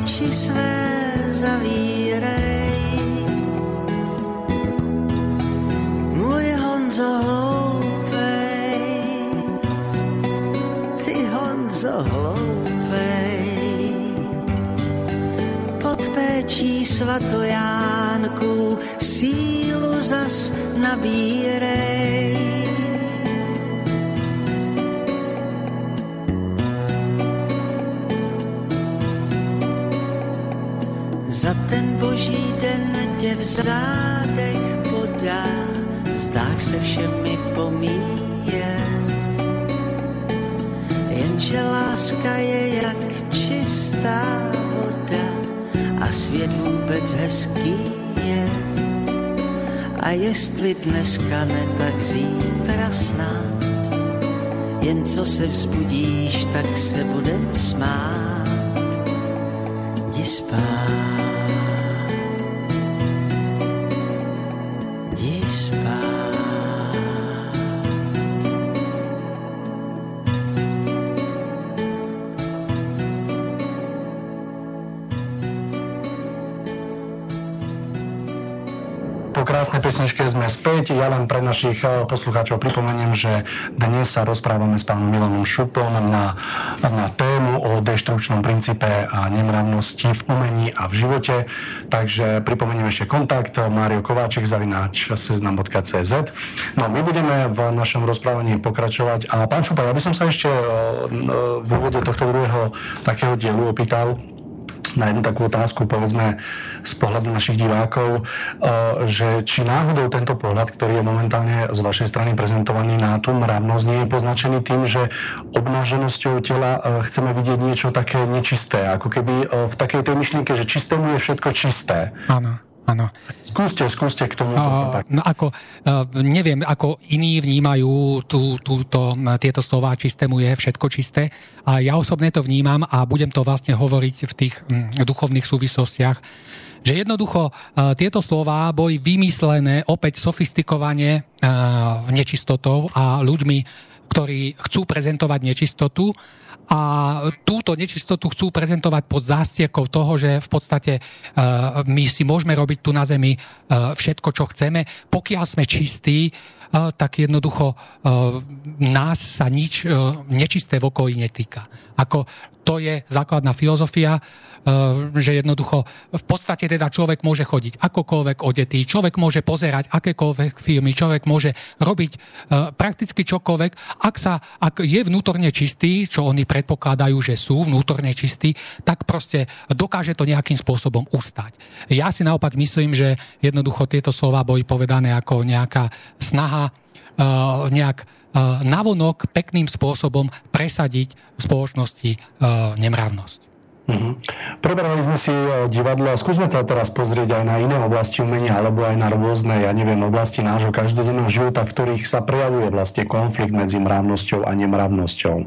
Oči své zavírej. Můj Honzo hloupej, ty Honzo hloupej, pod péčí svatojánku sílu zas nabírej. Zádech podá, zdáš se všemi pomíje. Jenže láska je jak čistá voda a svět vůbec hezký je. A jestli dneska ne, tak zítra snad. Jen co se vzbudíš, tak se budem smát. Jdi spát. Späť. Ja len pre našich eh, poslucháčov pripomeniem, že dnes sa rozprávame s pánom Milanom Šupom na, na tému o deštrukčnom princípe a nemravnosti v umení a v živote. Takže pripomeniem ešte kontakt Mário Kováček zavináč seznam.cz No my budeme v našom rozprávaní pokračovať a pán Šupa, ja by som sa ešte eh, v úvode tohto druhého takého dielu opýtal, na jednu takú otázku, povedzme z pohľadu našich divákov, eh, že či náhodou tento pohľad, ktorý je momentálne z vašej strany prezentovaný na tú mravnosť, nie je poznačený tým, že obnaženosťou tela eh, chceme vidieť niečo také nečisté, ako keby eh, v takej tej myšlienke, že čistému je všetko čisté. Áno. Áno. Skúste, skúste k tomu. Uh, no ako, uh, neviem, ako iní vnímajú tú, túto, tieto slova, čistému je všetko čisté. A ja osobne to vnímam a budem to vlastne hovoriť v tých um, duchovných súvislostiach, že jednoducho uh, tieto slova boli vymyslené opäť sofistikovane uh, nečistotou a ľuďmi, ktorí chcú prezentovať nečistotu a túto nečistotu chcú prezentovať pod zástiekou toho, že v podstate uh, my si môžeme robiť tu na Zemi uh, všetko, čo chceme. Pokiaľ sme čistí, uh, tak jednoducho nás sa nič nečisté v okolí netýka. Ako to je základná filozofia že jednoducho v podstate teda človek môže chodiť akokoľvek odetý, človek môže pozerať akékoľvek filmy, človek môže robiť ehm, prakticky čokoľvek, ak, sa, ak je vnútorne čistý, čo oni predpokladajú, že sú vnútorne čistí, tak proste dokáže to nejakým spôsobom ustať. Ja si naopak myslím, že jednoducho tieto slova boli povedané ako nejaká snaha ehm, nejak navonok pekným spôsobom presadiť v spoločnosti nemravnosť. Mm-hmm. Prebrali sme si e, divadlo a skúsme sa teraz pozrieť aj na iné oblasti umenia alebo aj na rôzne, ja neviem, oblasti nášho každodenného života, v ktorých sa prejavuje vlastne konflikt medzi mravnosťou a nemravnosťou. E,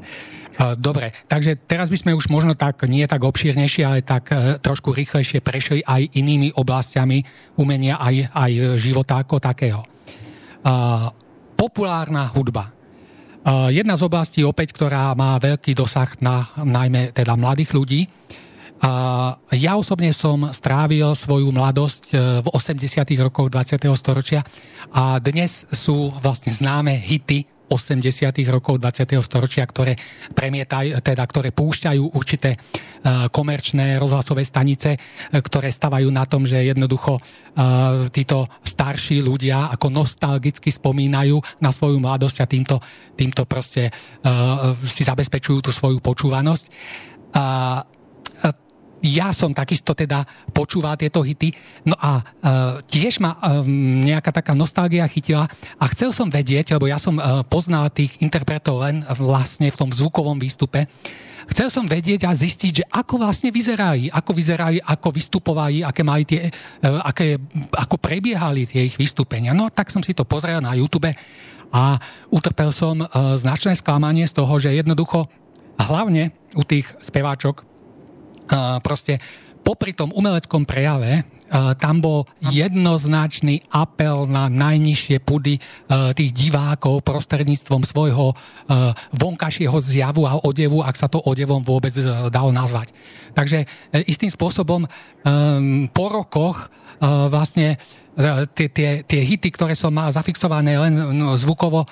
dobre, takže teraz by sme už možno tak, nie tak obšírnejšie, ale tak e, trošku rýchlejšie prešli aj inými oblastiami umenia, aj, aj života ako takého. Populárna hudba. Jedna z oblastí opäť, ktorá má veľký dosah na najmä teda mladých ľudí, ja osobne som strávil svoju mladosť e, v 80. rokoch 20. storočia a dnes sú vlastne známe hity 80. rokov 20. storočia, ktoré premietaj, teda ktoré púšťajú určité e, komerčné rozhlasové stanice, e, ktoré stavajú na tom, že jednoducho títo starší ľudia ako nostalgicky spomínajú na svoju mladosť a týmto, týmto proste si zabezpečujú tú svoju počúvanosť ja som takisto teda počúval tieto hity, no a uh, tiež ma um, nejaká taká nostalgia chytila a chcel som vedieť, lebo ja som uh, poznal tých interpretov len vlastne v tom zvukovom výstupe, chcel som vedieť a zistiť, že ako vlastne vyzerali, ako vyzerali, ako vystupovali, aké mali tie, uh, aké, ako prebiehali tie ich vystúpenia. No tak som si to pozrel na YouTube a utrpel som uh, značné sklamanie z toho, že jednoducho hlavne u tých speváčok proste popri tom umeleckom prejave tam bol jednoznačný apel na najnižšie pudy tých divákov prostredníctvom svojho vonkašieho zjavu a odevu, ak sa to odevom vôbec dalo nazvať. Takže istým spôsobom po rokoch vlastne tie, tie, tie hity, ktoré som mal zafixované len no, zvukovo,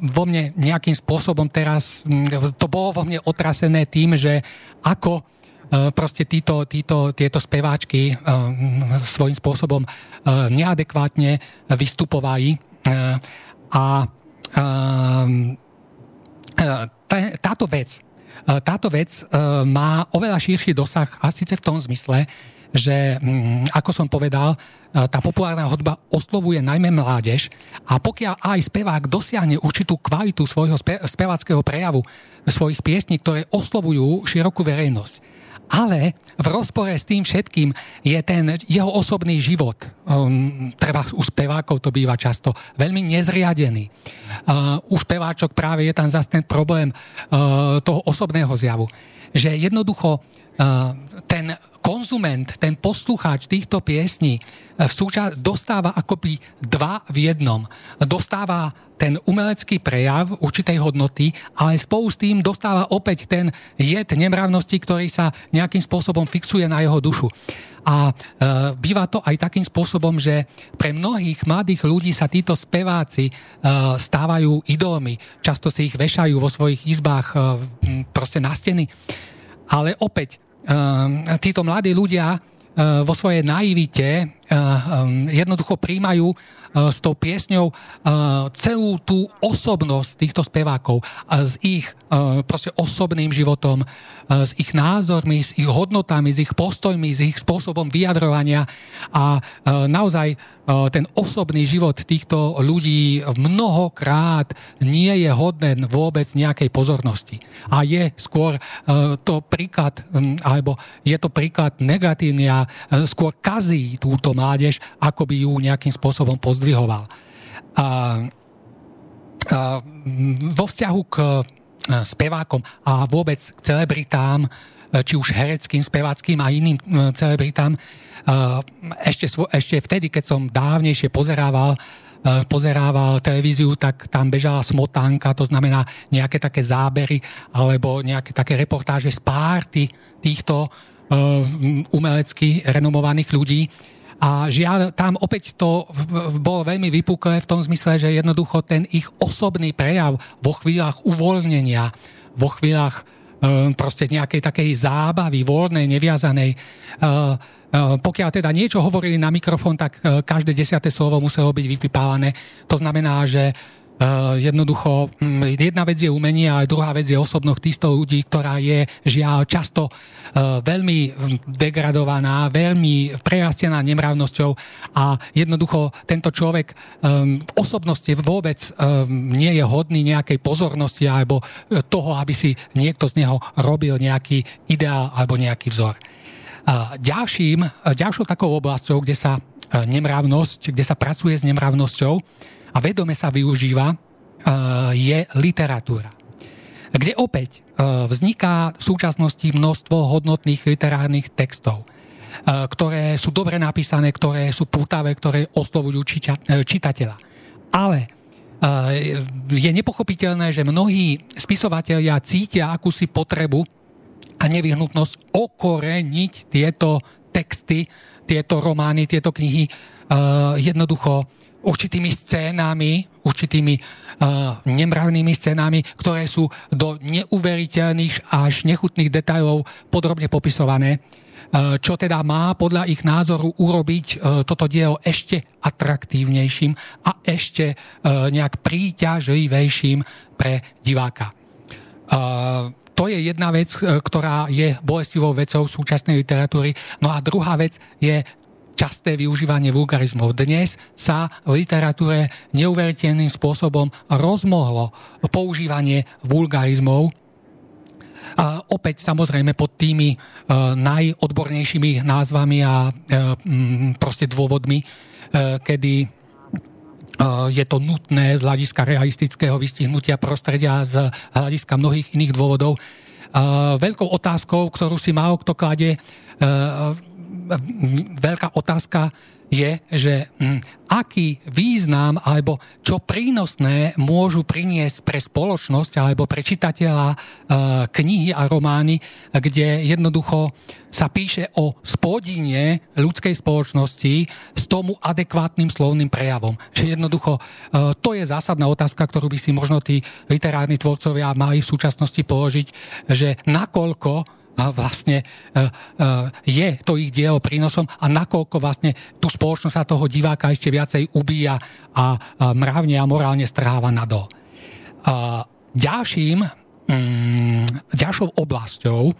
vo mne nejakým spôsobom teraz, to bolo vo mne otrasené tým, že ako proste títo, títo, tieto speváčky svojím spôsobom neadekvátne vystupovali a táto vec táto vec má oveľa širší dosah a síce v tom zmysle, že, mm, ako som povedal, tá populárna hudba oslovuje najmä mládež a pokiaľ aj spevák dosiahne určitú kvalitu svojho spe- speváckého prejavu, svojich piesní, ktoré oslovujú širokú verejnosť, ale v rozpore s tým všetkým je ten jeho osobný život, um, treba u spevákov to býva často, veľmi nezriadený. Uh, u speváčok práve je tam zase ten problém uh, toho osobného zjavu. Že jednoducho ten konzument, ten poslucháč týchto piesní v súča- dostáva akoby dva v jednom. Dostáva ten umelecký prejav určitej hodnoty, ale spolu s tým dostáva opäť ten jed nemravnosti, ktorý sa nejakým spôsobom fixuje na jeho dušu. A e, býva to aj takým spôsobom, že pre mnohých mladých ľudí sa títo speváci e, stávajú idolmi. Často si ich vešajú vo svojich izbách e, proste na steny. Ale opäť, Ehm, títo mladí ľudia ehm, vo svojej naivite jednoducho príjmajú s tou piesňou celú tú osobnosť týchto spevákov s ich proste osobným životom, s ich názormi, s ich hodnotami, s ich postojmi, s ich spôsobom vyjadrovania a naozaj ten osobný život týchto ľudí mnohokrát nie je hodný vôbec nejakej pozornosti. A je skôr to príklad, alebo je to príklad negatívny a skôr kazí túto mládež, ako by ju nejakým spôsobom pozdvihoval. A, a vo vzťahu k spevákom a vôbec k celebritám, či už hereckým, speváckým a iným celebritám, ešte, ešte vtedy, keď som dávnejšie pozerával, pozerával televíziu, tak tam bežala smotánka, to znamená nejaké také zábery alebo nejaké také reportáže z párty týchto umelecky renomovaných ľudí. A žiaľ, tam opäť to bolo veľmi vypuklé v tom zmysle, že jednoducho ten ich osobný prejav vo chvíľach uvoľnenia, vo chvíľach proste nejakej takej zábavy, voľnej, neviazanej, pokiaľ teda niečo hovorili na mikrofón, tak e, každé desiate slovo muselo byť vypipávané. To znamená, že jednoducho, um, jedna vec je umenie a druhá vec je osobnosť týchto ľudí, ktorá je žiaľ často uh, veľmi degradovaná, veľmi prerastená nemravnosťou a jednoducho tento človek v osobnosti vôbec um, nie je hodný nejakej pozornosti alebo toho, aby si niekto z neho robil nejaký ideál alebo nejaký vzor. Ďalším, ďalšou takou oblasťou, kde sa nemravnosť, kde sa pracuje s nemravnosťou a vedome sa využíva, e, je literatúra. Kde opäť e, vzniká v súčasnosti množstvo hodnotných literárnych textov, ktoré sú dobre napísané, ktoré sú pútavé, ktoré oslovujú čitateľa. Ale je nepochopiteľné, že mnohí spisovatelia cítia akúsi potrebu a nevyhnutnosť okoreniť tieto texty, tieto romány, tieto knihy jednoducho určitými scénami, určitými uh, nemravnými scénami, ktoré sú do neuveriteľných až nechutných detajlov podrobne popisované, uh, čo teda má podľa ich názoru urobiť uh, toto dielo ešte atraktívnejším a ešte uh, nejak príťažlivejším pre diváka. Uh, to je jedna vec, ktorá je bolestivou vecou súčasnej literatúry. No a druhá vec je časté využívanie vulgarizmov. Dnes sa v literatúre neuveriteľným spôsobom rozmohlo používanie vulgarizmov. A opäť samozrejme pod tými e, najodbornejšími názvami a e, proste dôvodmi, e, kedy je to nutné z hľadiska realistického vystihnutia prostredia, z hľadiska mnohých iných dôvodov. veľkou otázkou, ktorú si málo kto klade, veľká otázka je, že hm, aký význam alebo čo prínosné môžu priniesť pre spoločnosť alebo pre čitateľa e, knihy a romány, kde jednoducho sa píše o spodine ľudskej spoločnosti s tomu adekvátnym slovným prejavom. Že jednoducho e, to je zásadná otázka, ktorú by si možno tí literárni tvorcovia mali v súčasnosti položiť, že nakoľko vlastne e, e, je to ich dielo prínosom a nakoľko vlastne tú spoločnosť sa toho diváka ešte viacej ubíja a mravne a morálne strháva na dol. Ďalším, mm, ďalšou oblasťou, e,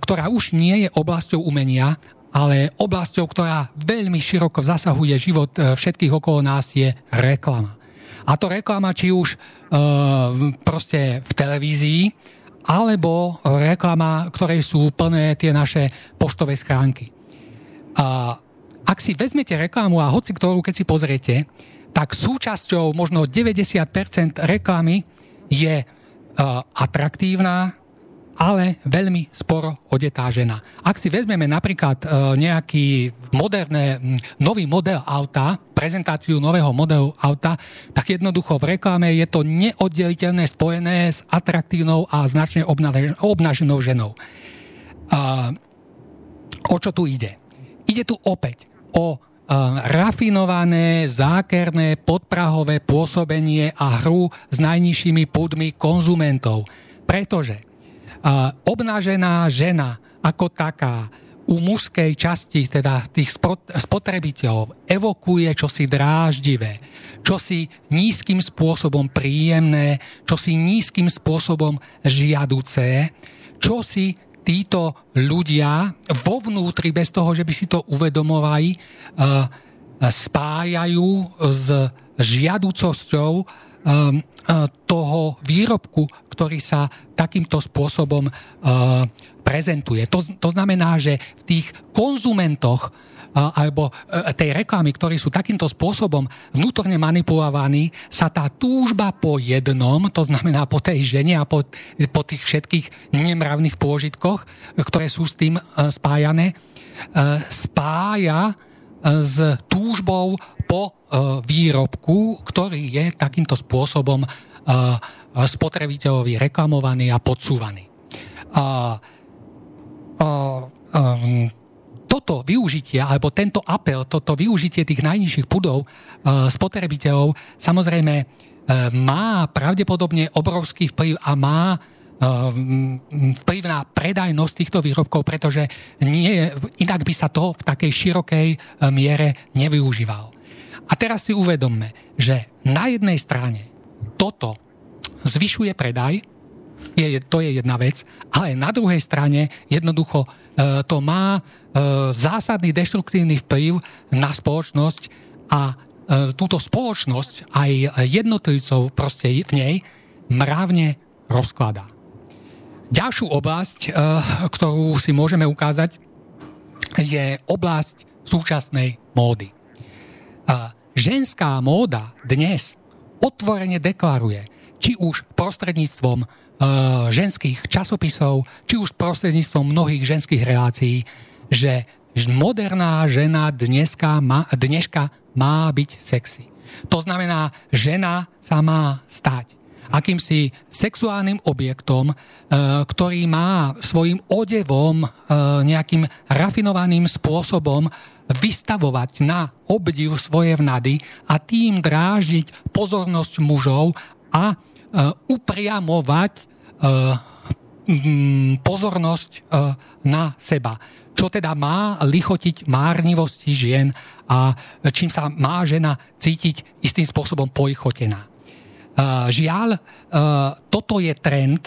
ktorá už nie je oblasťou umenia, ale oblasťou, ktorá veľmi široko zasahuje život všetkých okolo nás, je reklama. A to reklama či už proste v televízii, alebo reklama, ktorej sú plné tie naše poštové schránky. A ak si vezmete reklamu a hoci ktorú, keď si pozriete, tak súčasťou možno 90% reklamy je uh, atraktívna, ale veľmi sporo odetá žena. Ak si vezmeme napríklad e, nejaký moderné, nový model auta, prezentáciu nového modelu auta, tak jednoducho v reklame je to neoddeliteľné spojené s atraktívnou a značne obnaženou ženou. O čo tu ide? Ide tu opäť o e, rafinované, zákerné, podprahové pôsobenie a hru s najnižšími púdmi konzumentov. Pretože obnažená žena ako taká u mužskej časti, teda tých spotrebiteľov, evokuje čosi dráždivé, čosi nízkym spôsobom príjemné, čosi nízkym spôsobom žiaduce, čosi títo ľudia vo vnútri, bez toho, že by si to uvedomovali, spájajú s žiaducosťou toho výrobku, ktorý sa takýmto spôsobom prezentuje. To, to znamená, že v tých konzumentoch alebo e, tej reklamy, ktorí sú takýmto spôsobom vnútorne manipulovaní, sa tá túžba po jednom, to znamená po tej žene a po, po tých všetkých nemravných pôžitkoch, ktoré sú s tým e, spájané, e, spája s túžbou po výrobku, ktorý je takýmto spôsobom spotrebiteľovi reklamovaný a podsúvaný. A, a, a, toto využitie, alebo tento apel, toto využitie tých najnižších pudov spotrebiteľov samozrejme e, má pravdepodobne obrovský vplyv a má e, vplyv na predajnosť týchto výrobkov, pretože nie, inak by sa to v takej širokej e, miere nevyužívalo. A teraz si uvedomme, že na jednej strane toto zvyšuje predaj, je, to je jedna vec, ale na druhej strane jednoducho e, to má e, zásadný deštruktívny vplyv na spoločnosť a e, túto spoločnosť aj jednotlivcov proste v nej mravne rozkladá. Ďalšiu oblasť, e, ktorú si môžeme ukázať, je oblasť súčasnej módy. Ženská móda dnes otvorene deklaruje, či už prostredníctvom e, ženských časopisov, či už prostredníctvom mnohých ženských relácií, že moderná žena dneska má, dneška má byť sexy. To znamená, žena sa má stať akýmsi sexuálnym objektom, e, ktorý má svojim odevom e, nejakým rafinovaným spôsobom vystavovať na obdiv svoje vnady a tým drážiť pozornosť mužov a Eh, upriamovať eh, pozornosť eh, na seba. Čo teda má lichotiť márnivosti žien a čím sa má žena cítiť istým spôsobom poichotená. Žiaľ, toto je trend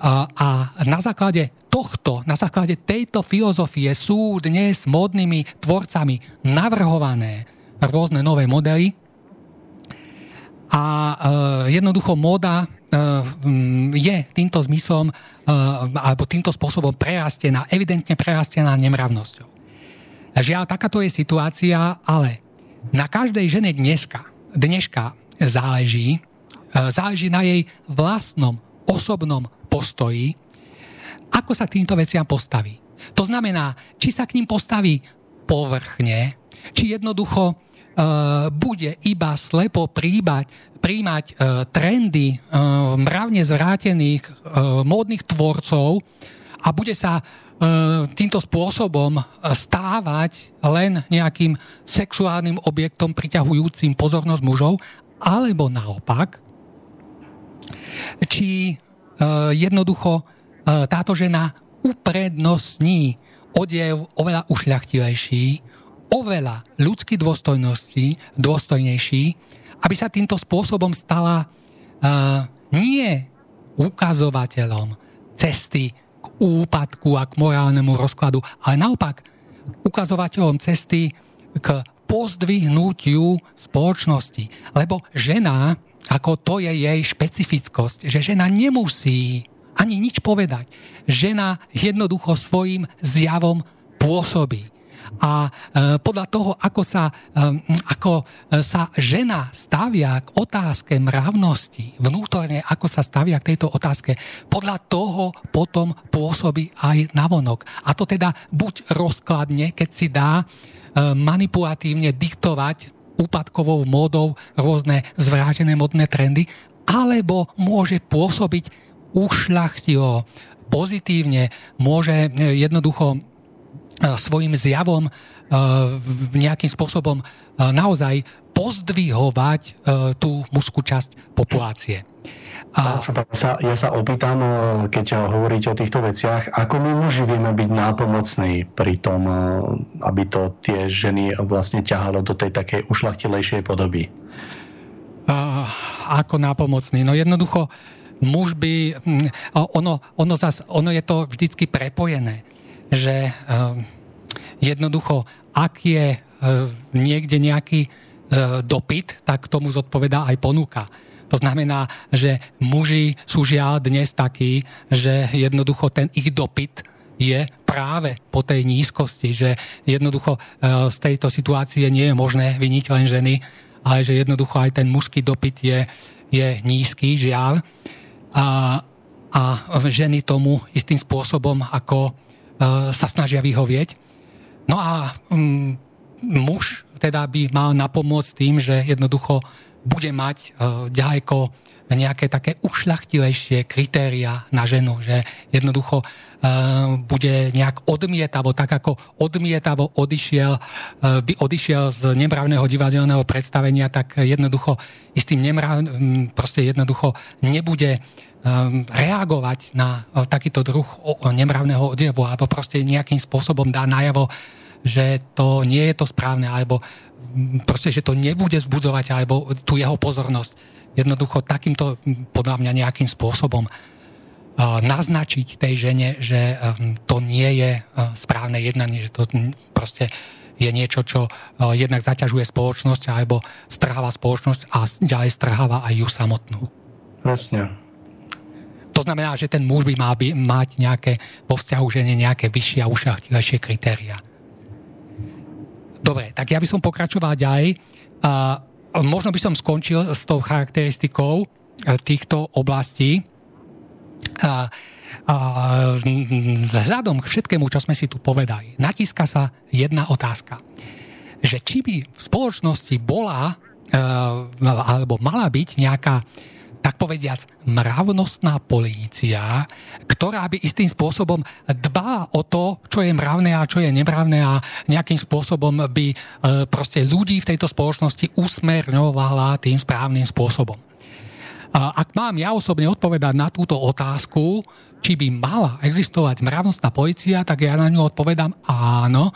a na základe tohto, na základe tejto filozofie sú dnes módnymi tvorcami navrhované rôzne nové modely, a uh, jednoducho móda uh, je týmto zmyslom uh, alebo týmto spôsobom prerastená, evidentne prerastená nemravnosťou. Žiaľ, takáto je situácia, ale na každej žene dneska, dneška záleží, záleží na jej vlastnom osobnom postoji, ako sa k týmto veciam postaví. To znamená, či sa k ním postaví povrchne, či jednoducho uh, bude iba slepo príbať, príjmať uh, trendy uh, mravne zvrátených uh, módnych tvorcov a bude sa týmto spôsobom stávať len nejakým sexuálnym objektom priťahujúcim pozornosť mužov, alebo naopak, či jednoducho táto žena uprednostní odev oveľa ušľachtilejší, oveľa ľudský dôstojnosti, dôstojnejší, aby sa týmto spôsobom stala uh, nie ukazovateľom cesty k úpadku a k morálnemu rozkladu, ale naopak ukazovateľom cesty k pozdvihnutiu spoločnosti. Lebo žena, ako to je jej špecifickosť, že žena nemusí ani nič povedať. Žena jednoducho svojim zjavom pôsobí. A e, podľa toho, ako sa, e, ako sa žena stavia k otázke mravnosti, vnútorne ako sa stavia k tejto otázke, podľa toho potom pôsobí aj navonok. A to teda buď rozkladne, keď si dá e, manipulatívne diktovať úpadkovou módou rôzne zvrátené modné trendy, alebo môže pôsobiť ušľachtilo, pozitívne, môže e, jednoducho e, svojim zjavom e, nejakým spôsobom naozaj pozdvihovať tú mužskú časť populácie. A... Ja sa, ja sa opýtam, keď hovoríte o týchto veciach, ako my muži vieme byť nápomocní pri tom, aby to tie ženy vlastne ťahalo do tej takej ušlachtilejšej podoby? Uh, ako nápomocný? No jednoducho, uh, muž by, ono, ono, zas, ono je to vždycky prepojené, že um, jednoducho, ak je uh, niekde nejaký uh, dopyt, tak tomu zodpovedá aj ponuka. To znamená, že muži sú žiaľ dnes takí, že jednoducho ten ich dopyt je práve po tej nízkosti, že jednoducho z tejto situácie nie je možné vyniť len ženy, ale že jednoducho aj ten mužský dopyt je, je nízky, žiaľ a, a ženy tomu istým spôsobom, ako e, sa snažia vyhovieť. No a um, muž teda by mal napomôcť tým, že jednoducho bude mať uh, ďaleko nejaké také ušľachtilejšie kritéria na ženu, že jednoducho uh, bude nejak odmietavo, tak ako odmietavo odišiel, uh, by odišiel z nemravného divadelného predstavenia, tak jednoducho istým nemrav, proste jednoducho nebude reagovať na takýto druh nemravného odevu alebo proste nejakým spôsobom dá najavo, že to nie je to správne alebo proste, že to nebude vzbudzovať alebo tú jeho pozornosť. Jednoducho takýmto podľa mňa nejakým spôsobom naznačiť tej žene, že um, to nie je správne jednanie, že to proste je niečo, čo jednak zaťažuje spoločnosť alebo strháva spoločnosť a ďalej strháva aj ju samotnú. Presne. To znamená, že ten muž by mal by mať nejaké vo vzťahu žene nejaké vyššie a ušachtilejšie kritéria. Dobre, tak ja by som pokračoval ďalej. A možno by som skončil s tou charakteristikou e, týchto oblastí. A, a vzhľadom k všetkému, čo sme si tu povedali, natíska sa jedna otázka. Že či by v spoločnosti bola e, alebo mala byť nejaká tak povediac, mravnostná polícia, ktorá by istým spôsobom dbá o to, čo je mravné a čo je nemravné a nejakým spôsobom by e, proste ľudí v tejto spoločnosti usmerňovala tým správnym spôsobom. Ak mám ja osobne odpovedať na túto otázku, či by mala existovať mravnostná policia, tak ja na ňu odpovedám áno,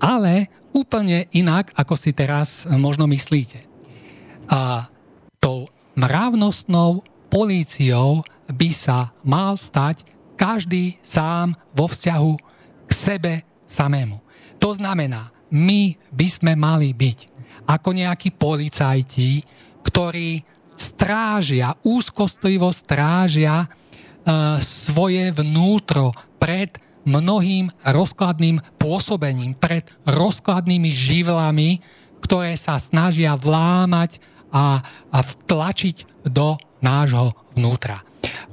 ale úplne inak, ako si teraz možno myslíte. A tou mravnostnou políciou by sa mal stať každý sám vo vzťahu k sebe samému. To znamená, my by sme mali byť ako nejakí policajti, ktorí strážia, úzkostlivo strážia e, svoje vnútro pred mnohým rozkladným pôsobením, pred rozkladnými živlami, ktoré sa snažia vlámať a, a vtlačiť do nášho vnútra.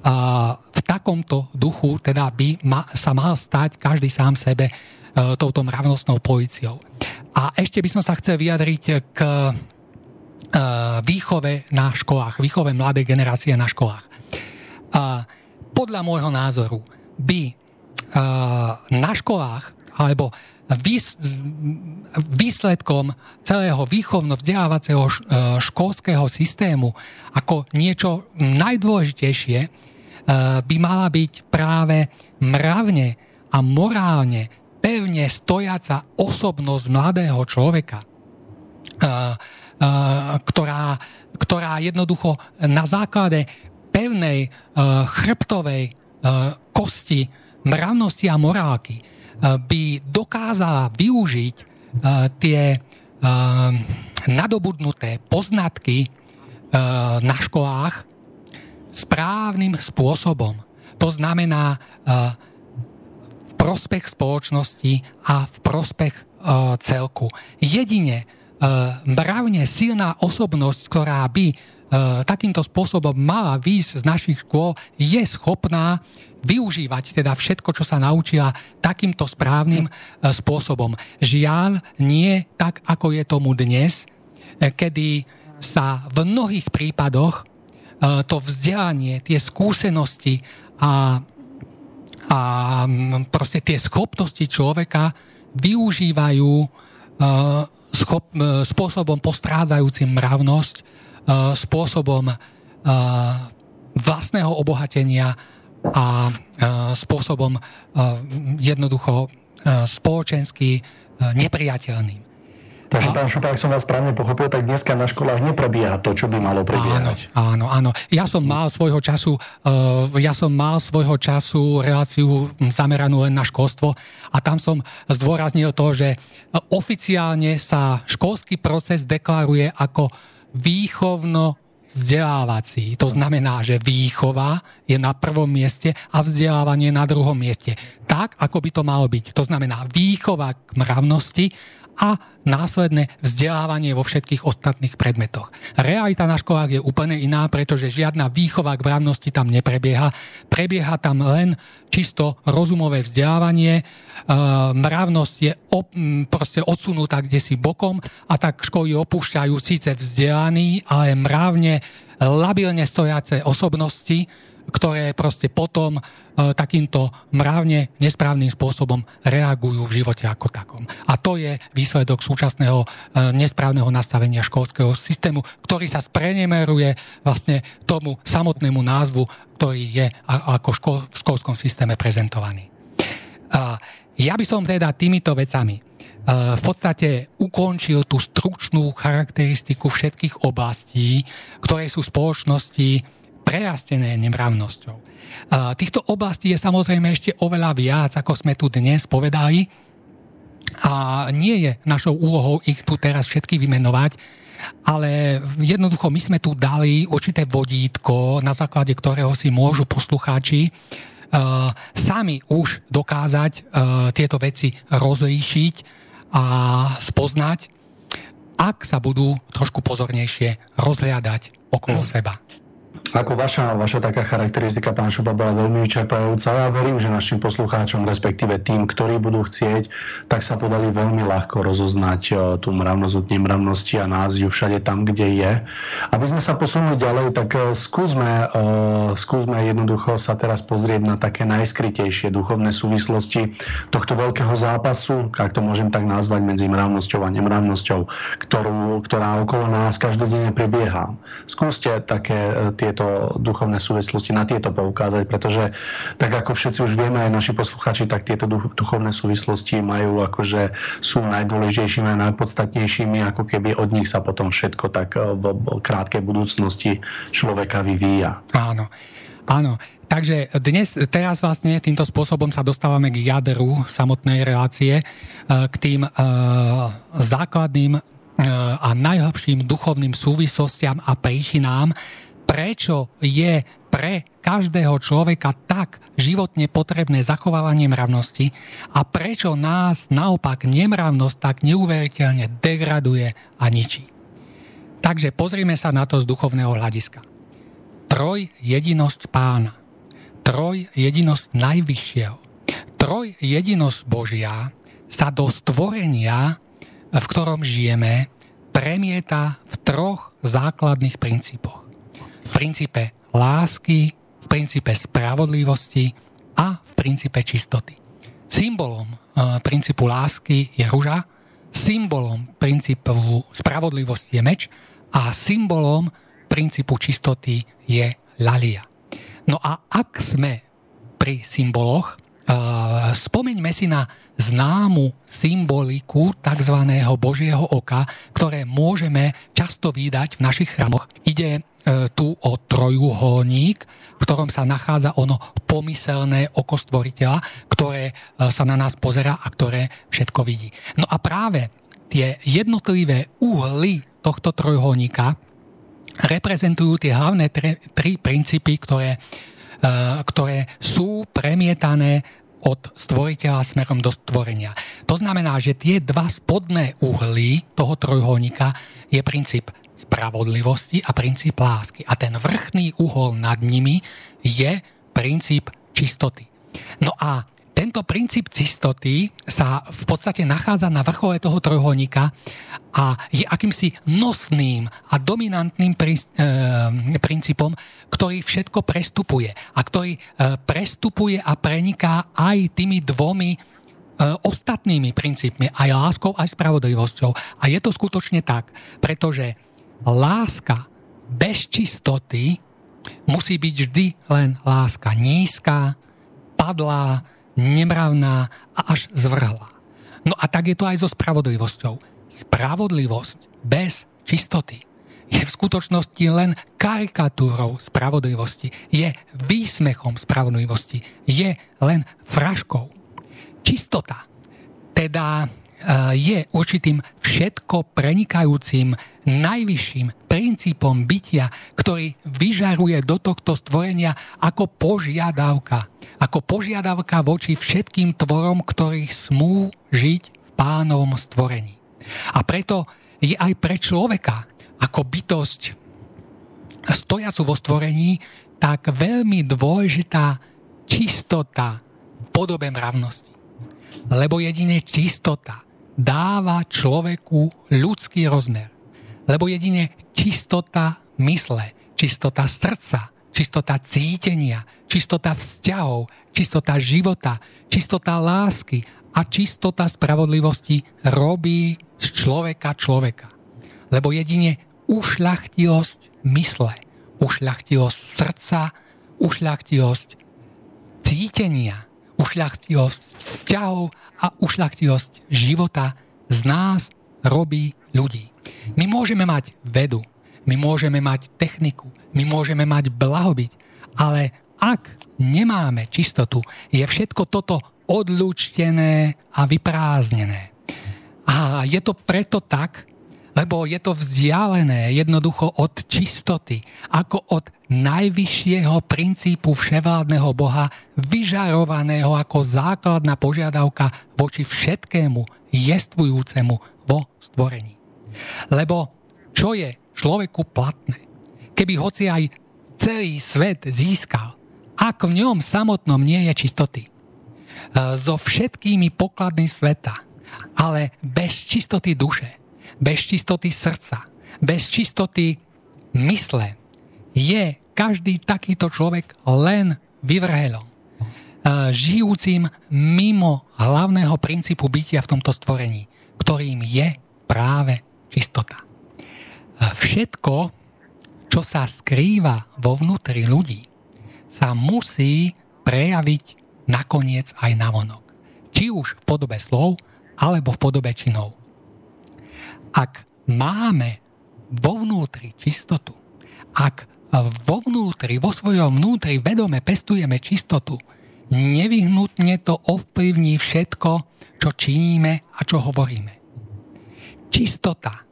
A v takomto duchu teda by ma, sa mal stať každý sám sebe e, touto mravnostnou policiou. A ešte by som sa chcel vyjadriť k e, výchove na školách, výchove mladej generácie na školách. Podľa môjho názoru by na školách alebo výsledkom celého výchovno-vzdelávacieho e, školského systému ako niečo najdôležitejšie e, by mala byť práve mravne a morálne pevne stojaca osobnosť mladého človeka, e, ktorá, ktorá jednoducho na základe pevnej chrbtovej kosti mravnosti a morálky by dokázala využiť tie nadobudnuté poznatky na školách správnym spôsobom. To znamená v prospech spoločnosti a v prospech celku. Jedine mravne silná osobnosť, ktorá by takýmto spôsobom mala výjsť z našich škôl, je schopná využívať teda všetko, čo sa naučila takýmto správnym e, spôsobom. Žiaľ, nie tak, ako je tomu dnes, e, kedy sa v mnohých prípadoch e, to vzdelanie, tie skúsenosti a, a proste tie schopnosti človeka využívajú schop, spôsobom postrádzajúcim mravnosť, spôsobom vlastného obohatenia a e, spôsobom e, jednoducho e, spoločensky nepriateľným. Takže, pán Šupák, som vás správne pochopil, tak dneska na školách neprebieha to, čo by malo prebiehať. Áno, áno, áno. Ja som mal svojho času, uh, ja som mal svojho času reláciu zameranú len na školstvo a tam som zdôraznil to, že oficiálne sa školský proces deklaruje ako výchovno vzdelávací. To znamená, že výchova je na prvom mieste a vzdelávanie na druhom mieste. Tak, ako by to malo byť. To znamená výchova k mravnosti a následné vzdelávanie vo všetkých ostatných predmetoch. Realita na školách je úplne iná, pretože žiadna výchova k mravnosti tam neprebieha. Prebieha tam len čisto rozumové vzdelávanie, mravnosť je op, proste odsunutá kde si bokom a tak školy opúšťajú síce vzdelaní, ale mravne labilne stojace osobnosti, ktoré proste potom e, takýmto mravne nesprávnym spôsobom reagujú v živote ako takom. A to je výsledok súčasného e, nesprávneho nastavenia školského systému, ktorý sa sprenemeruje vlastne tomu samotnému názvu, ktorý je ako škol, v školskom systéme prezentovaný. Ja by som teda týmito vecami v podstate ukončil tú stručnú charakteristiku všetkých oblastí, ktoré sú spoločnosti prerastené nemravnosťou. Týchto oblastí je samozrejme ešte oveľa viac, ako sme tu dnes povedali. A nie je našou úlohou ich tu teraz všetky vymenovať, ale jednoducho my sme tu dali určité vodítko, na základe ktorého si môžu poslucháči uh, sami už dokázať uh, tieto veci rozlíšiť a spoznať, ak sa budú trošku pozornejšie rozhľadať okolo hmm. seba. Ako vaša, vaša taká charakteristika, pán Šupa, bola veľmi vyčerpajúca. Ja verím, že našim poslucháčom, respektíve tým, ktorí budú chcieť, tak sa podali veľmi ľahko rozoznať e, tú mravnosť od nemravnosti a náziu všade tam, kde je. Aby sme sa posunuli ďalej, tak e, skúsme, uh, skúsme jednoducho sa teraz pozrieť na také najskrytejšie duchovné súvislosti tohto veľkého zápasu, ak to môžem tak nazvať, medzi mravnosťou a nemravnosťou, ktorú, ktorá okolo nás každodenne prebieha. Skúste také tieto tieto duchovné súvislosti, na tieto poukázať, pretože tak ako všetci už vieme, aj naši posluchači, tak tieto duchovné súvislosti majú akože sú najdôležitejšími a najpodstatnejšími, ako keby od nich sa potom všetko tak eh, v krátkej budúcnosti človeka vyvíja. Áno, áno. Takže dnes, teraz vlastne týmto spôsobom sa dostávame k jadru samotnej relácie, eh, k tým uh, základným a najhlbším duchovným súvislostiam a príčinám, prečo je pre každého človeka tak životne potrebné zachovávanie mravnosti a prečo nás naopak nemravnosť tak neuveriteľne degraduje a ničí. Takže pozrime sa na to z duchovného hľadiska. Troj jedinosť pána. troj jedinosť najvyššieho. Troj jedinosť Božia sa do stvorenia, v ktorom žijeme, premieta v troch základných princípoch. Princípe lásky, v princípe spravodlivosti a v princípe čistoty. Symbolom e, princípu lásky je ruža, symbolom princípu spravodlivosti je meč a symbolom princípu čistoty je lalia. No a ak sme pri symboloch, uh, spomeňme si na známu symboliku tzv. Božieho oka, ktoré môžeme často vydať v našich chrámoch. Ide tu o trojuholník, v ktorom sa nachádza ono pomyselné oko stvoriteľa, ktoré uh, sa na nás pozera a ktoré všetko vidí. No a práve tie jednotlivé uhly tohto trojuholníka reprezentujú tie hlavné tre, tri princípy, ktoré, uh, ktoré sú premietané od stvoriteľa smerom do stvorenia. To znamená, že tie dva spodné uhly toho trojuholníka je princíp spravodlivosti a princíp lásky. A ten vrchný uhol nad nimi je princíp čistoty. No a tento princíp čistoty sa v podstate nachádza na vrchole toho trojuholníka a je akýmsi nosným a dominantným e, princípom, ktorý všetko prestupuje a ktorý e, prestupuje a preniká aj tými dvomi e, ostatnými princípmi, aj láskou, aj spravodlivosťou. A je to skutočne tak, pretože láska bez čistoty musí byť vždy len láska nízka, padlá, nemravná a až zvrhla. No a tak je to aj so spravodlivosťou. Spravodlivosť bez čistoty je v skutočnosti len karikatúrou spravodlivosti, je výsmechom spravodlivosti, je len fraškou. Čistota teda Eh, je určitým všetko prenikajúcim najvyšším princípom bytia, ktorý vyžaruje do tohto stvorenia ako požiadavka. Ako požiadavka voči všetkým tvorom, ktorí smú žiť v pánovom stvorení. A preto je aj pre človeka ako bytosť stojacu vo stvorení tak veľmi dôležitá čistota v podobe mravnosti. Lebo jedine čistota dáva človeku ľudský rozmer. Lebo jedine čistota mysle, čistota srdca, čistota cítenia, čistota vzťahov, čistota života, čistota lásky a čistota spravodlivosti robí z človeka človeka. Lebo jedine ušľachtilosť mysle, ušľachtilosť srdca, ušľachtilosť cítenia, ušľachtilosť vzťahov a ušľachtilosť života z nás robí ľudí. My môžeme mať vedu, my môžeme mať techniku, my môžeme mať blahobyt, ale ak nemáme čistotu, je všetko toto odlúčtené a vyprázdnené. A je to preto tak, lebo je to vzdialené jednoducho od čistoty, ako od najvyššieho princípu vševládneho Boha, vyžarovaného ako základná požiadavka voči všetkému jestvujúcemu vo stvorení. Lebo čo je človeku platné? Keby hoci aj celý svet získal, ak v ňom samotnom nie je čistoty, e, so všetkými pokladmi sveta, ale bez čistoty duše, bez čistoty srdca, bez čistoty mysle, je každý takýto človek len vyvrhelom, e, žijúcim mimo hlavného princípu bytia v tomto stvorení, ktorým je práve čistota. Všetko, čo sa skrýva vo vnútri ľudí, sa musí prejaviť nakoniec aj navonok. Či už v podobe slov, alebo v podobe činov. Ak máme vo vnútri čistotu, ak vo vnútri, vo svojom vnútri vedome pestujeme čistotu, nevyhnutne to ovplyvní všetko, čo činíme a čo hovoríme. Čistota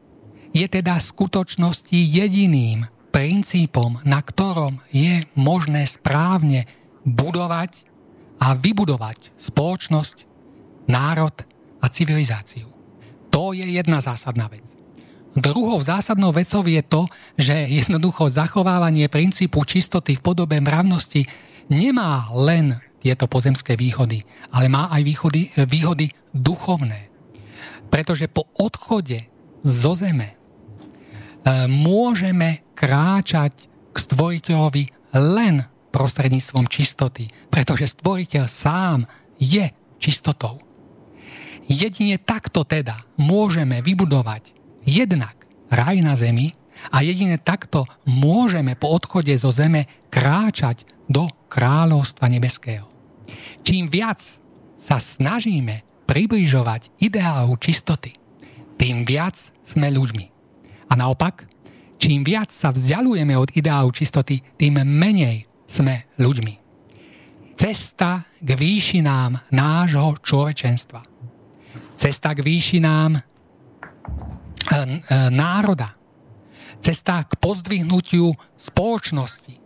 je teda v skutočnosti jediným princípom, na ktorom je možné správne budovať a vybudovať spoločnosť, národ a civilizáciu. To je jedna zásadná vec. Druhou zásadnou vecou je to, že jednoducho zachovávanie princípu čistoty v podobe mravnosti nemá len tieto pozemské výhody, ale má aj výhody, výhody duchovné. Pretože po odchode zo zeme e, môžeme kráčať k stvoriteľovi len prostredníctvom čistoty, pretože stvoriteľ sám je čistotou. Jedine takto teda môžeme vybudovať jednak raj na zemi a jedine takto môžeme po odchode zo zeme kráčať do kráľovstva nebeského. Čím viac sa snažíme približovať ideálu čistoty, tým viac sme ľuďmi. A naopak, čím viac sa vzdialujeme od ideálu čistoty, tým menej sme ľuďmi. Cesta k výšinám nášho človečenstva cesta k výšinám e, e, národa, cesta k pozdvihnutiu spoločnosti, e,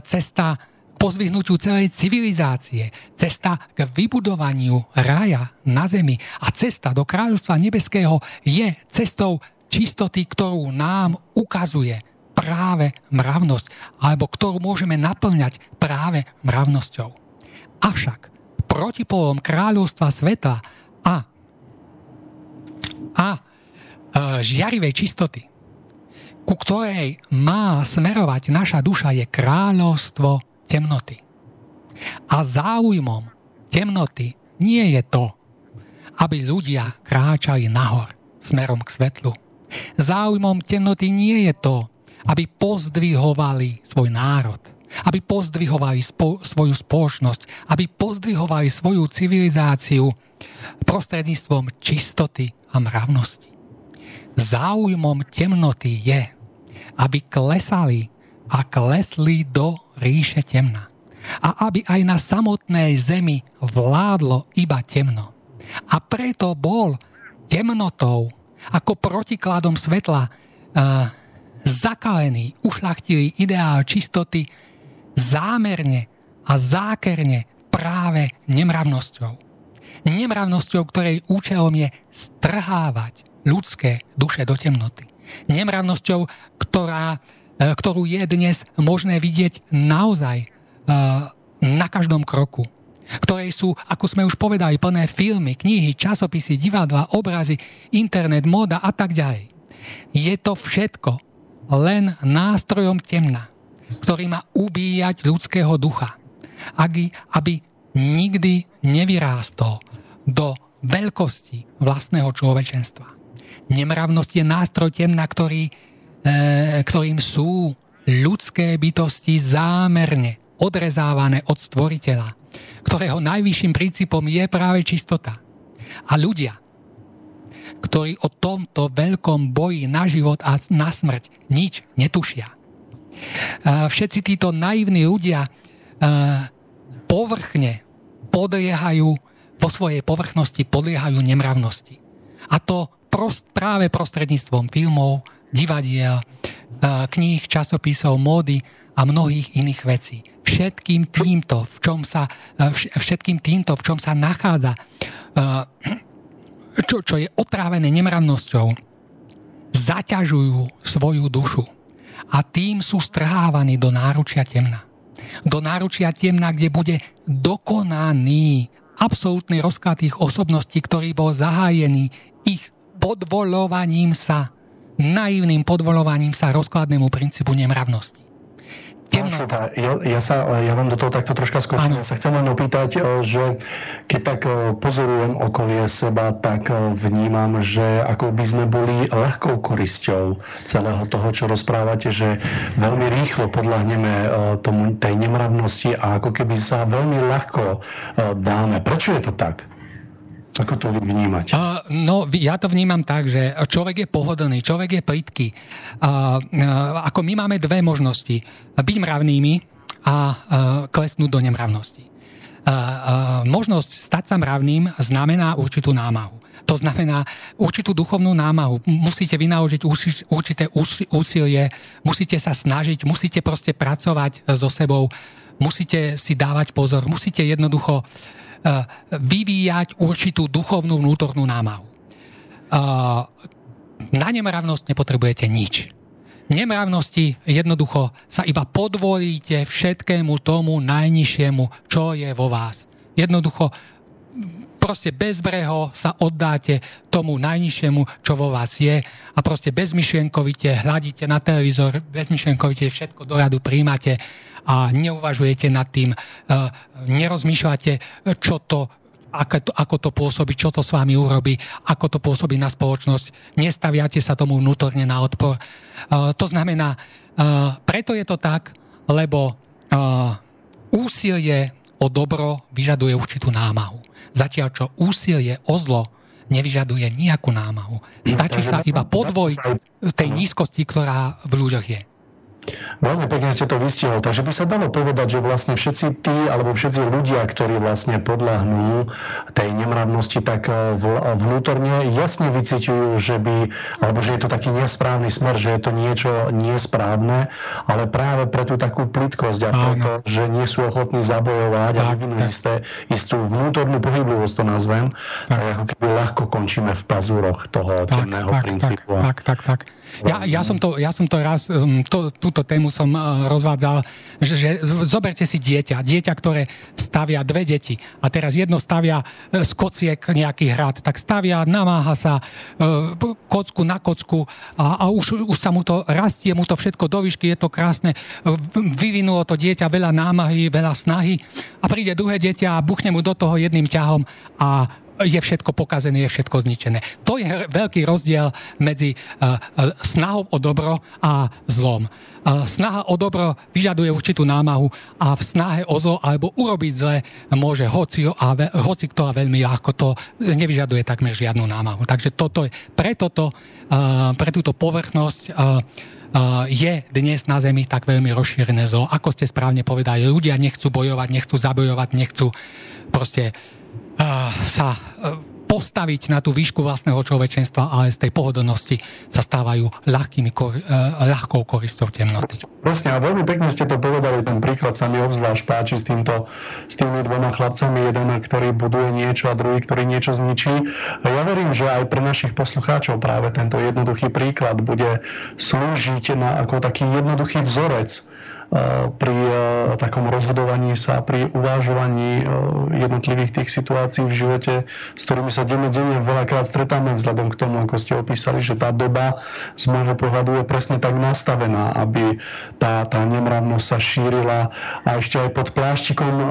cesta k pozdvihnutiu celej civilizácie, cesta k vybudovaniu raja na zemi a cesta do kráľovstva nebeského je cestou čistoty, ktorú nám ukazuje práve mravnosť, alebo ktorú môžeme naplňať práve mravnosťou. Avšak protipolom kráľovstva sveta a a e, žiarivej čistoty, ku ktorej má smerovať naša duša, je kráľovstvo temnoty. A záujmom temnoty nie je to, aby ľudia kráčali nahor smerom k svetlu. Záujmom temnoty nie je to, aby pozdvihovali svoj národ, aby pozdvihovali spo- svoju spoločnosť, aby pozdvihovali svoju civilizáciu prostredníctvom čistoty a mravnosti. Záujmom temnoty je, aby klesali a klesli do ríše temna. A aby aj na samotnej zemi vládlo iba temno. A preto bol temnotou ako protikladom svetla uh, zakalený, ušlachtilý ideál čistoty zámerne a zákerne práve nemravnosťou nemravnosťou, ktorej účelom je strhávať ľudské duše do temnoty. Nemravnosťou, ktorá, e, ktorú je dnes možné vidieť naozaj e, na každom kroku ktorej sú, ako sme už povedali, plné filmy, knihy, časopisy, divadla, obrazy, internet, móda a tak ďalej. Je to všetko len nástrojom temna, ktorý má ubíjať ľudského ducha, aby, aby nikdy nevyrástol do veľkosti vlastného človečenstva. Nemravnosť je nástroj temna, ktorý, e, ktorým sú ľudské bytosti zámerne odrezávané od stvoriteľa, ktorého najvyšším princípom je práve čistota. A ľudia, ktorí o tomto veľkom boji na život a na smrť nič netušia. E, všetci títo naivní ľudia e, povrchne podliehajú vo svojej povrchnosti podliehajú nemravnosti. A to prost, práve prostredníctvom filmov, divadiel, e, kníh, časopisov, módy a mnohých iných vecí. Všetkým týmto, v čom sa, e, všetkým týmto, v čom sa nachádza, e, čo, čo je otrávené nemravnosťou, zaťažujú svoju dušu a tým sú strhávaní do náručia temna. Do náručia temna, kde bude dokonaný absolútny rozklad tých osobností, ktorý bol zahájený ich podvolovaním sa, naivným podvolovaním sa rozkladnému princípu nemravnosti. Temnota. Ja, ja, sa, ja vám do toho takto troška skočím. Ja sa chcem len opýtať, že keď tak pozorujem okolie seba, tak vnímam, že ako by sme boli ľahkou korisťou celého toho, čo rozprávate, že veľmi rýchlo podľahneme tomu, tej nemravnosti a ako keby sa veľmi ľahko dáme. Prečo je to tak? Ako to vnímať? Uh, no, ja to vnímam tak, že človek je pohodlný, človek je plitký. Uh, uh, ako my máme dve možnosti. Byť mravnými a uh, klesnúť do nemravnosti. Uh, uh, možnosť stať sa mravným znamená určitú námahu. To znamená určitú duchovnú námahu. Musíte vynaložiť určité úsilie, musíte sa snažiť, musíte proste pracovať so sebou, musíte si dávať pozor, musíte jednoducho uh, vyvíjať určitú duchovnú vnútornú námahu. Eh, na nemravnosť nepotrebujete nič. nemravnosti jednoducho sa iba podvolíte všetkému tomu najnižšiemu, čo je vo vás. Jednoducho proste bezbreho sa oddáte tomu najnižšiemu, čo vo vás je a proste bezmyšlienkovite hľadíte na televízor, bezmyšlienkovite všetko do radu príjmate a neuvažujete nad tým, e, nerozmýšľate, čo to, ako to, ako to pôsobí, čo to s vami urobí, ako to pôsobí na spoločnosť. Nestaviate sa tomu vnútorne na odpor. E, to znamená, e, preto je to tak, lebo úsilie o dobro vyžaduje určitú námahu. Zatiaľ, čo úsilie o zlo nevyžaduje nejakú námahu. Stačí sa iba podvojiť tej nízkosti, ktorá v ľuďoch je. Veľmi pekne ste to vystihol. Takže by sa dalo povedať, že vlastne všetci tí, alebo všetci ľudia, ktorí vlastne podľahnú tej nemravnosti, tak eh, vnútorne jasne vycíťujú, že by, alebo že je to taký nesprávny smer, že je to niečo nesprávne, ale práve pre tú takú plitkosť a preto, že nie sú ochotní zabojovať tak, a vyvinúť isté, istú vnútornú pohyblivosť, to nazvem, tak. tak ako keby ľahko končíme v pazúroch toho tak, temného tak, princípu. Tak, tak, tak, tak. Ja, ja, som to, ja som to raz, um, to, túto tému som uh, rozvádzal, že, že zoberte si dieťa, dieťa, ktoré stavia dve deti a teraz jedno stavia uh, z kociek nejaký hrad, tak stavia, namáha sa uh, kocku na kocku a, a už, už sa mu to rastie, mu to všetko do výšky, je to krásne, vyvinulo to dieťa veľa námahy, veľa snahy a príde druhé dieťa a buchne mu do toho jedným ťahom a je všetko pokazené, je všetko zničené. To je veľký rozdiel medzi uh, snahou o dobro a zlom. Uh, snaha o dobro vyžaduje určitú námahu a v snahe o zlo alebo urobiť zle môže hoci, a hoci kto a veľmi ľahko to nevyžaduje takmer žiadnu námahu. Takže toto je, pre, toto, uh, pre túto povrchnosť uh, Uh, je dnes na Zemi tak veľmi rozšírené zlo. Ako ste správne povedali, ľudia nechcú bojovať, nechcú zabojovať, nechcú proste sa e, postaviť na tú výšku vlastného človečenstva, ale z tej pohodlnosti sa stávajú ľahkými, e, ľahkou koristou temnoty. Presne, a veľmi pekne ste to povedali, ten príklad sa mi obzvlášť páči s, týmto, s tými dvoma chlapcami, jeden, ktorý buduje niečo a druhý, ktorý niečo zničí. Ja verím, že aj pre našich poslucháčov práve tento jednoduchý príklad bude slúžiť na, ako taký jednoduchý vzorec, pri e, takom rozhodovaní sa, pri uvážovaní e, jednotlivých tých situácií v živote, s ktorými sa denne veľakrát stretáme vzhľadom k tomu, ako ste opísali, že tá doba z môjho pohľadu je presne tak nastavená, aby tá, tá nemravnosť sa šírila a ešte aj pod pláštikom e,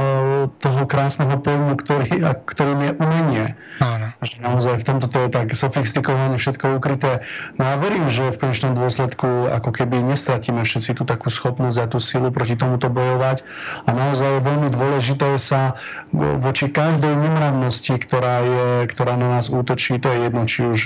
toho krásneho pojmu, ktorý, ktorým je umenie. Áno. Že naozaj v tomto to je tak sofistikované, všetko ukryté. No a verím, že v konečnom dôsledku ako keby nestratíme všetci tú takú schopnosť a tú silu proti tomuto bojovať. A naozaj je veľmi dôležité sa voči každej nemravnosti, ktorá, je, ktorá na nás útočí, to je jedno, či už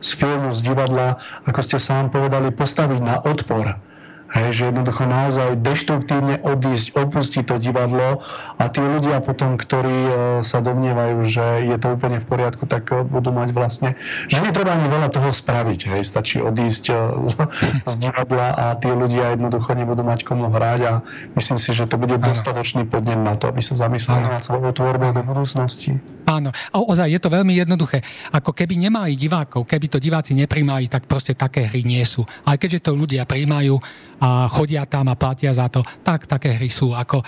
z filmu, z divadla, ako ste sám povedali, postaviť na odpor Hej, že jednoducho naozaj deštruktívne odísť, opustiť to divadlo a tí ľudia potom, ktorí e, sa domnievajú, že je to úplne v poriadku, tak e, budú mať vlastne, že netreba ani veľa toho spraviť. Hej, stačí odísť e, z, z divadla a tí ľudia jednoducho nebudú mať komu hrať a myslím si, že to bude dostatočný podnet na to, aby sa zamysleli nad svojou tvorbou do budúcnosti. Áno, a ozaj je to veľmi jednoduché. Ako keby nemali divákov, keby to diváci nepríjmali, tak proste také hry nie sú. Ale keďže to ľudia príjmajú, a chodia tam a platia za to. Tak, také hry sú. Ako e,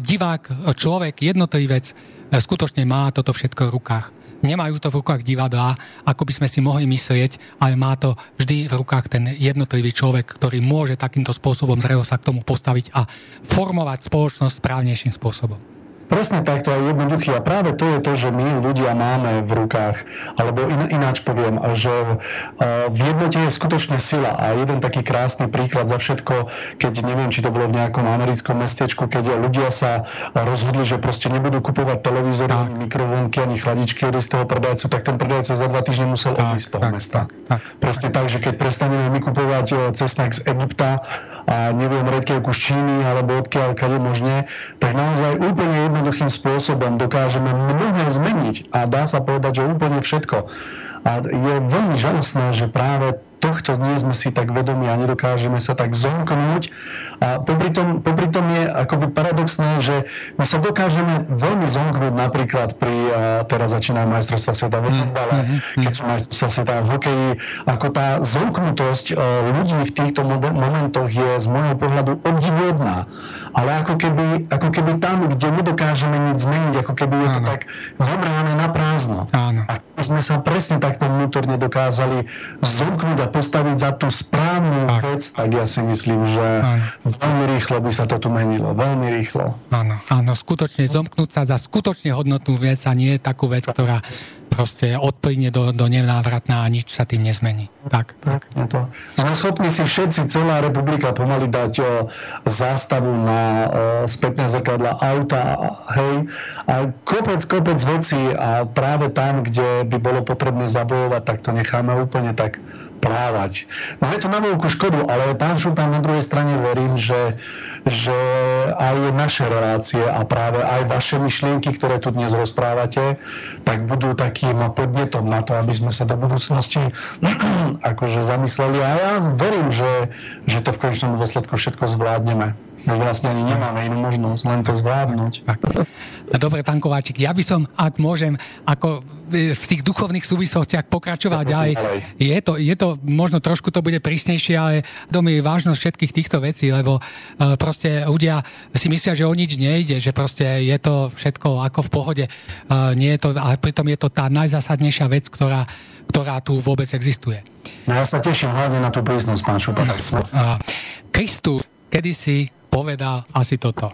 divák, človek, jednotlivec e, skutočne má toto všetko v rukách. Nemajú to v rukách divadla, ako by sme si mohli myslieť, ale má to vždy v rukách ten jednotlivý človek, ktorý môže takýmto spôsobom zrelo sa k tomu postaviť a formovať spoločnosť správnejším spôsobom. Presne takto aj jednoduchý. A práve to je to, že my ľudia máme v rukách. Alebo in, ináč poviem, že e, v jednote je skutočne sila. A jeden taký krásny príklad za všetko, keď neviem, či to bolo v nejakom americkom mestečku, keď ľudia sa rozhodli, že proste nebudú kupovať televízory, ani mikrovlnky, ani chladičky od istého predajcu, tak ten predajca za dva týždne musel odísť z toho tak, mesta. Tak, tak, Presne tak, že keď prestaneme my kupovať e, cesnak z Egypta a neviem, redkievku z Číny alebo odkiaľ, kade možne, tak naozaj úplne jedno jednoduchým spôsobom dokážeme mnohé zmeniť a dá sa povedať, že úplne všetko. A je veľmi žalostné, že práve tohto nie sme si tak vedomi a nedokážeme sa tak zomknúť. A popri tom, popri tom je akoby paradoxné, že my sa dokážeme veľmi zomknúť napríklad pri, a teraz začínajú majstrovstva sveta vo futbale, mm, mm, keď sú majstrovstva sveta v hokeji, ako tá zomknutosť e, ľudí v týchto momentoch je z môjho pohľadu obdivuhodná. Ale ako keby, ako keby tam, kde nedokážeme nič zmeniť, ako keby je to Áno. tak vymrané na prázdno. Áno. A sme sa presne takto vnútorne dokázali zomknúť a postaviť za tú správnu tak. vec, tak ja si myslím, že áno. veľmi rýchlo by sa to tu menilo. Veľmi rýchlo. Áno, áno, skutočne zomknúť sa za skutočne hodnotnú vec a nie takú vec, ktorá proste odplyne do, do nenávratná a nič sa tým nezmení. Tak, tak. To. Sme schopní si všetci, celá republika pomaly dať zástavu na o, spätné zrkadla auta, hej, a kopec, kopec vecí a práve tam, kde by bolo potrebné zabojovať, tak to necháme úplne tak plávať. Máme to na veľkú škodu, ale pán Šupan na druhej strane verím, že, že aj naše relácie a práve aj vaše myšlienky, ktoré tu dnes rozprávate, tak budú takým podnetom na to, aby sme sa do budúcnosti akože zamysleli. A ja verím, že, že to v konečnom dôsledku všetko zvládneme. My vlastne ani nemáme inú možnosť, len to zvládnuť. Dobre, pán Kováčik, ja by som, ak môžem, ako e, v tých duchovných súvislostiach pokračovať ďalej. Je to, je to, možno trošku to bude prísnejšie, ale domy vážnosť všetkých týchto vecí, lebo uh, proste ľudia si myslia, že o nič nejde, že proste je to všetko ako v pohode. Uh, nie je to, ale pritom je to tá najzásadnejšia vec, ktorá, ktorá tu vôbec existuje. No ja sa teším hlavne na tú prísnosť, pán Šupa. Kristus kedysi povedal asi toto.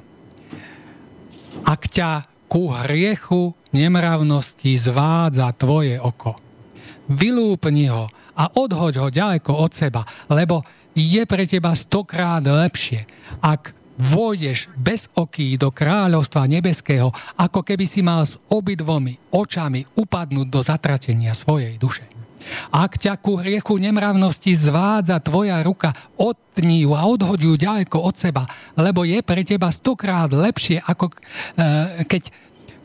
Ak ťa ku hriechu nemravnosti zvádza tvoje oko, vylúpni ho a odhoď ho ďaleko od seba, lebo je pre teba stokrát lepšie, ak vôjdeš bez oký do kráľovstva nebeského, ako keby si mal s obidvomi očami upadnúť do zatratenia svojej duše. Ak ťa ku hriechu nemravnosti zvádza tvoja ruka, odtni ju a odhoď ju ďaleko od seba, lebo je pre teba stokrát lepšie, ako e, keď e,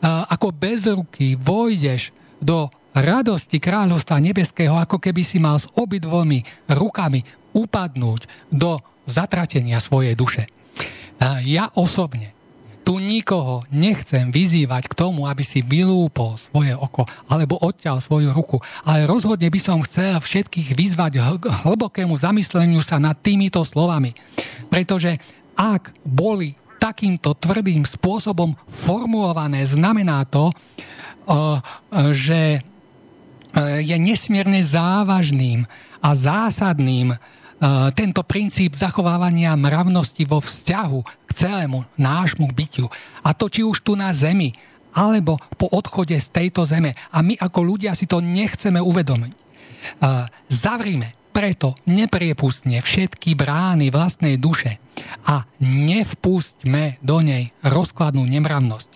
ako bez ruky vojdeš do radosti kráľovstva nebeského, ako keby si mal s obidvomi rukami upadnúť do zatratenia svojej duše. E, ja osobne tu nikoho nechcem vyzývať k tomu, aby si vylúpol svoje oko alebo odťal svoju ruku, ale rozhodne by som chcel všetkých vyzvať k hlbokému zamysleniu sa nad týmito slovami. Pretože ak boli takýmto tvrdým spôsobom formulované, znamená to, že je nesmierne závažným a zásadným tento princíp zachovávania mravnosti vo vzťahu celému nášmu bytiu. A to či už tu na zemi, alebo po odchode z tejto zeme. A my ako ľudia si to nechceme uvedomiť. Zavrime preto nepriepustne všetky brány vlastnej duše a nevpustme do nej rozkladnú nemravnosť,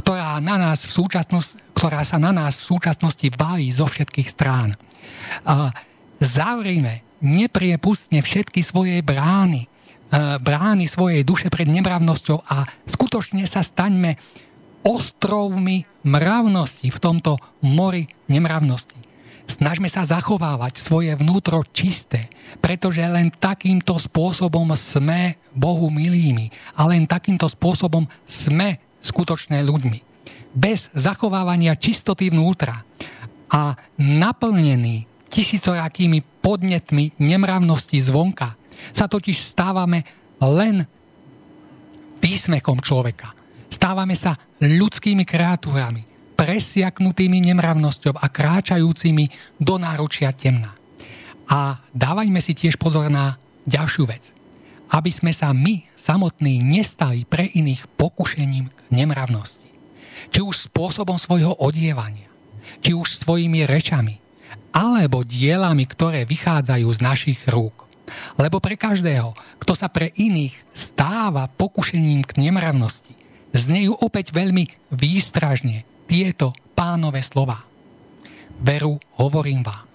ktorá, na nás v súčasnosti, ktorá sa na nás v súčasnosti valí zo všetkých strán. Zavrime nepriepustne všetky svoje brány E, brány svojej duše pred nemravnosťou a skutočne sa staňme ostrovmi mravnosti v tomto mori nemravnosti. Snažme sa zachovávať svoje vnútro čisté, pretože len takýmto spôsobom sme Bohu milými a len takýmto spôsobom sme skutočné ľuďmi. Bez zachovávania čistoty vnútra a naplnený tisícorakými podnetmi nemravnosti zvonka, sa totiž stávame len písmekom človeka. Stávame sa ľudskými kreatúrami, presiaknutými nemravnosťou a kráčajúcimi do náručia temna. A dávajme si tiež pozor na ďalšiu vec. Aby sme sa my samotní nestali pre iných pokušením k nemravnosti. Či už spôsobom svojho odievania, či už svojimi rečami, alebo dielami, ktoré vychádzajú z našich rúk. Lebo pre každého, kto sa pre iných stáva pokušením k nemravnosti, znejú opäť veľmi výstražne tieto pánové slova. Veru, hovorím vám,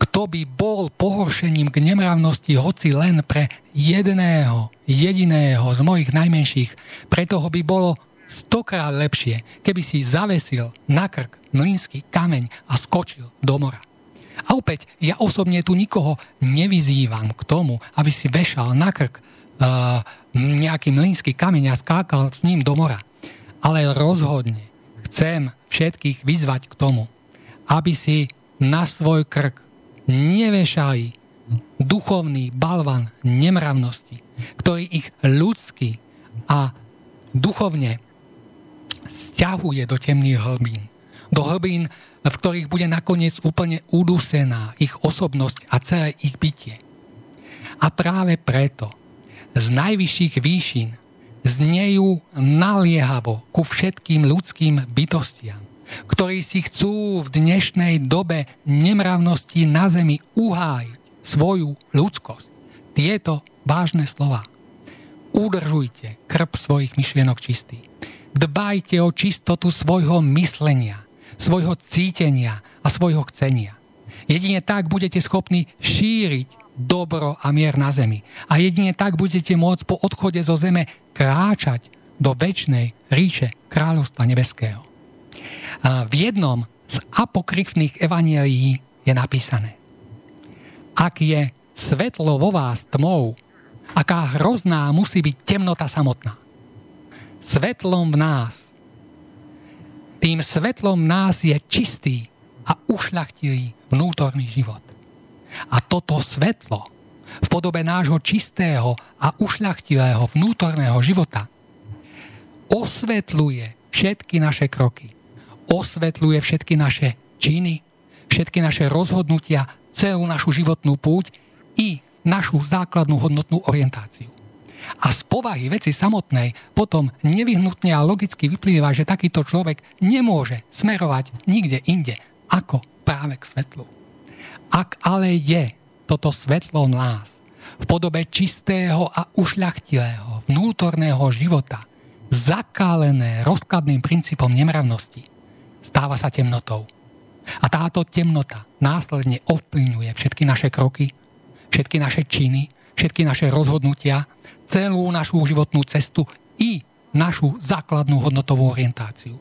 kto by bol pohoršením k nemravnosti hoci len pre jedného, jediného z mojich najmenších, preto ho by bolo stokrát lepšie, keby si zavesil na krk mlínsky kameň a skočil do mora. A opäť, ja osobne tu nikoho nevyzývam k tomu, aby si vešal na krk uh, nejaký mlínsky kameň a skákal s ním do mora. Ale rozhodne chcem všetkých vyzvať k tomu, aby si na svoj krk nevešali duchovný balvan nemravnosti, ktorý ich ľudský a duchovne stiahuje do temných hlbín. Do hlbín v ktorých bude nakoniec úplne udusená ich osobnosť a celé ich bytie. A práve preto z najvyšších výšin znejú naliehavo ku všetkým ľudským bytostiam, ktorí si chcú v dnešnej dobe nemravnosti na zemi uhájiť svoju ľudskosť. Tieto vážne slova. Udržujte krp svojich myšlienok čistý. Dbajte o čistotu svojho myslenia svojho cítenia a svojho chcenia. Jedine tak budete schopní šíriť dobro a mier na zemi. A jedine tak budete môcť po odchode zo zeme kráčať do väčšnej ríše kráľovstva nebeského. V jednom z apokryfných evanielií je napísané Ak je svetlo vo vás tmou, aká hrozná musí byť temnota samotná. Svetlom v nás tým svetlom nás je čistý a ušľachtilý vnútorný život. A toto svetlo v podobe nášho čistého a ušľachtilého vnútorného života osvetľuje všetky naše kroky, osvetľuje všetky naše činy, všetky naše rozhodnutia, celú našu životnú púť i našu základnú hodnotnú orientáciu. A z povahy veci samotnej potom nevyhnutne a logicky vyplýva, že takýto človek nemôže smerovať nikde inde ako práve k svetlu. Ak ale je toto svetlo nás v podobe čistého a ušľachtilého vnútorného života zakálené rozkladným princípom nemravnosti, stáva sa temnotou. A táto temnota následne ovplyvňuje všetky naše kroky, všetky naše činy, všetky naše rozhodnutia celú našu životnú cestu i našu základnú hodnotovú orientáciu.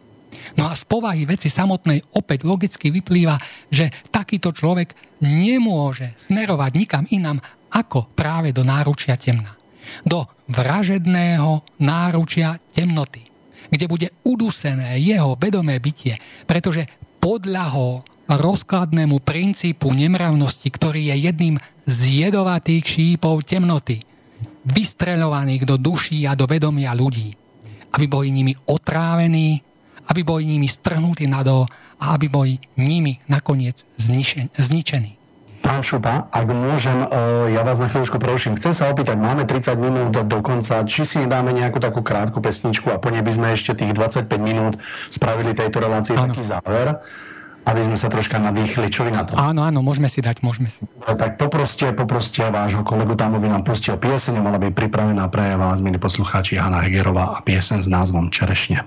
No a z povahy veci samotnej opäť logicky vyplýva, že takýto človek nemôže smerovať nikam inam ako práve do náručia temna. Do vražedného náručia temnoty, kde bude udusené jeho vedomé bytie, pretože podľahol rozkladnému princípu nemravnosti, ktorý je jedným z jedovatých šípov temnoty, vystreľovaných do duší a do vedomia ľudí. Aby boli nimi otrávení, aby boli nimi strhnutí nadol a aby boli nimi nakoniec zničení. Pán Šupa, ak môžem, e, ja vás na chvíľučku preruším. Chcem sa opýtať, máme 30 minút do konca, či si nedáme nejakú takú krátku pesničku a po nej by sme ešte tých 25 minút spravili tejto relácii ano. taký záver aby sme sa troška nadýchli. Čo vy na to? Áno, áno, môžeme si dať, môžeme si. Tak poproste, poproste vášho kolegu tam, aby nám pustil pieseň, mala byť pripravená pre vás, milí poslucháči, Hanna Hegerová a pieseň s názvom Čerešne.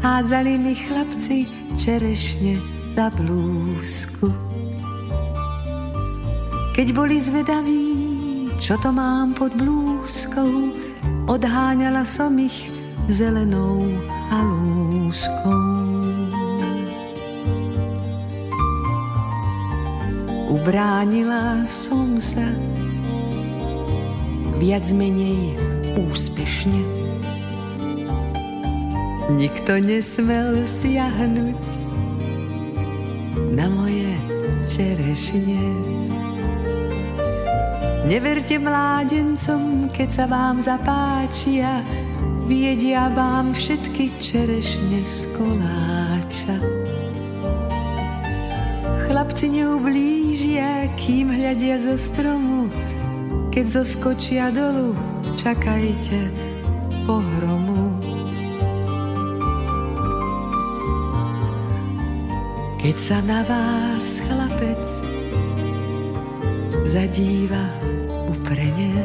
Hádzali mi chlapci čerešne za blúzku. Keď boli zvedaví, čo to mám pod blúzkou, odháňala som ich zelenou halúskou. Ubránila som sa viac menej úspešne. Nikto nesmel siahnuť na moje čerešne. Neverte mládencom, keď sa vám zapáčia, viedia vám všetky čerešne z koláča. Chlapci neublížia, kým hľadia zo stromu, keď zoskočia dolu, čakajte pohromu. Keď sa na vás chlapec zadíva uprene,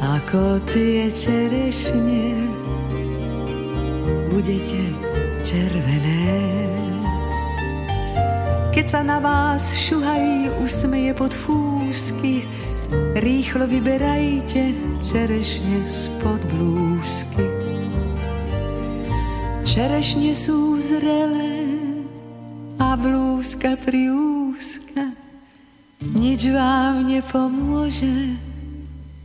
ako tie čerešne budete červené. Keď sa na vás šuhaj usmeje pod fúsky, rýchlo vyberajte čerešne spod blúzky. Čerešne sú zrelé a blúzka priúzka, nič vám nepomôže,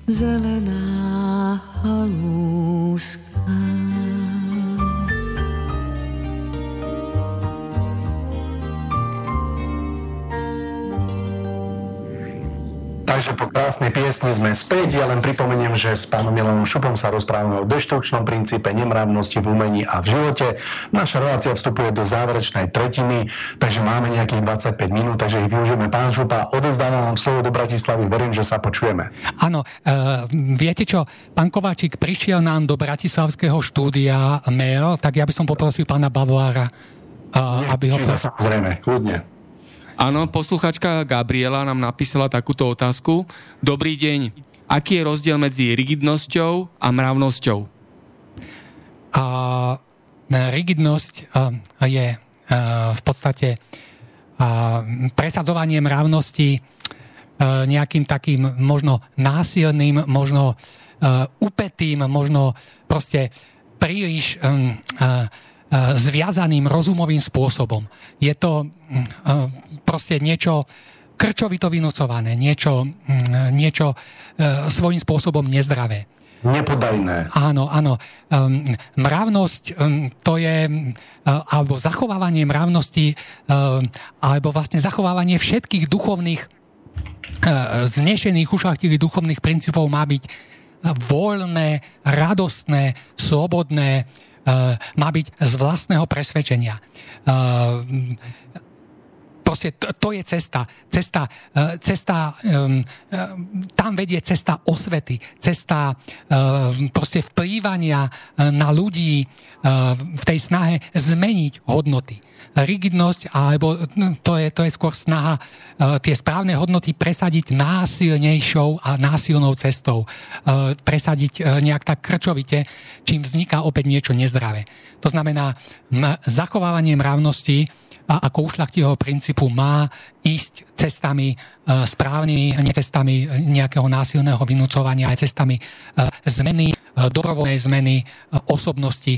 zelená halúska. Krásnej piesni sme späť. Ja len pripomeniem, že s pánom Milanom Šupom sa rozprávame o deštrukčnom princípe nemravnosti v umení a v živote. Naša relácia vstupuje do záverečnej tretiny, takže máme nejakých 25 minút, takže ich využijeme. Pán Šupa, odovzdávam vám slovo do Bratislavy, verím, že sa počujeme. Áno, uh, viete čo, pán Kováčik prišiel nám do Bratislavského štúdia mail, tak ja by som poprosil pána Bavlára, uh, aby ho... Samozrejme, kľudne. Áno, posluchačka Gabriela nám napísala takúto otázku. Dobrý deň. Aký je rozdiel medzi rigidnosťou a mravnosťou? A, rigidnosť a, je a, v podstate a, presadzovanie mravnosti a, nejakým takým možno násilným, možno a, upetým, možno proste príliš a, a, zviazaným rozumovým spôsobom. Je to proste niečo krčovito vynúcované, niečo, niečo svojím spôsobom nezdravé. Nepodajné. Áno, áno. Mravnosť to je, alebo zachovávanie mravnosti, alebo vlastne zachovávanie všetkých duchovných, znešených, ušlachtilých duchovných princípov má byť voľné, radostné, slobodné, má byť z vlastného presvedčenia. Eh, proste to, to je cesta. Cesta, eh, cesta tam vedie cesta osvety, cesta proste vplývania na ľudí v tej snahe zmeniť hodnoty rigidnosť, alebo no, to je, to je skôr snaha uh, tie správne hodnoty presadiť násilnejšou a násilnou cestou. Uh, presadiť uh, nejak tak krčovite, čím vzniká opäť niečo nezdravé. To znamená, m- zachovávanie mravnosti a ako ušľachtilého princípu má ísť cestami správnymi, nie cestami nejakého násilného vynúcovania, aj cestami zmeny Eh, dobrovoľnej zmeny osobnosti,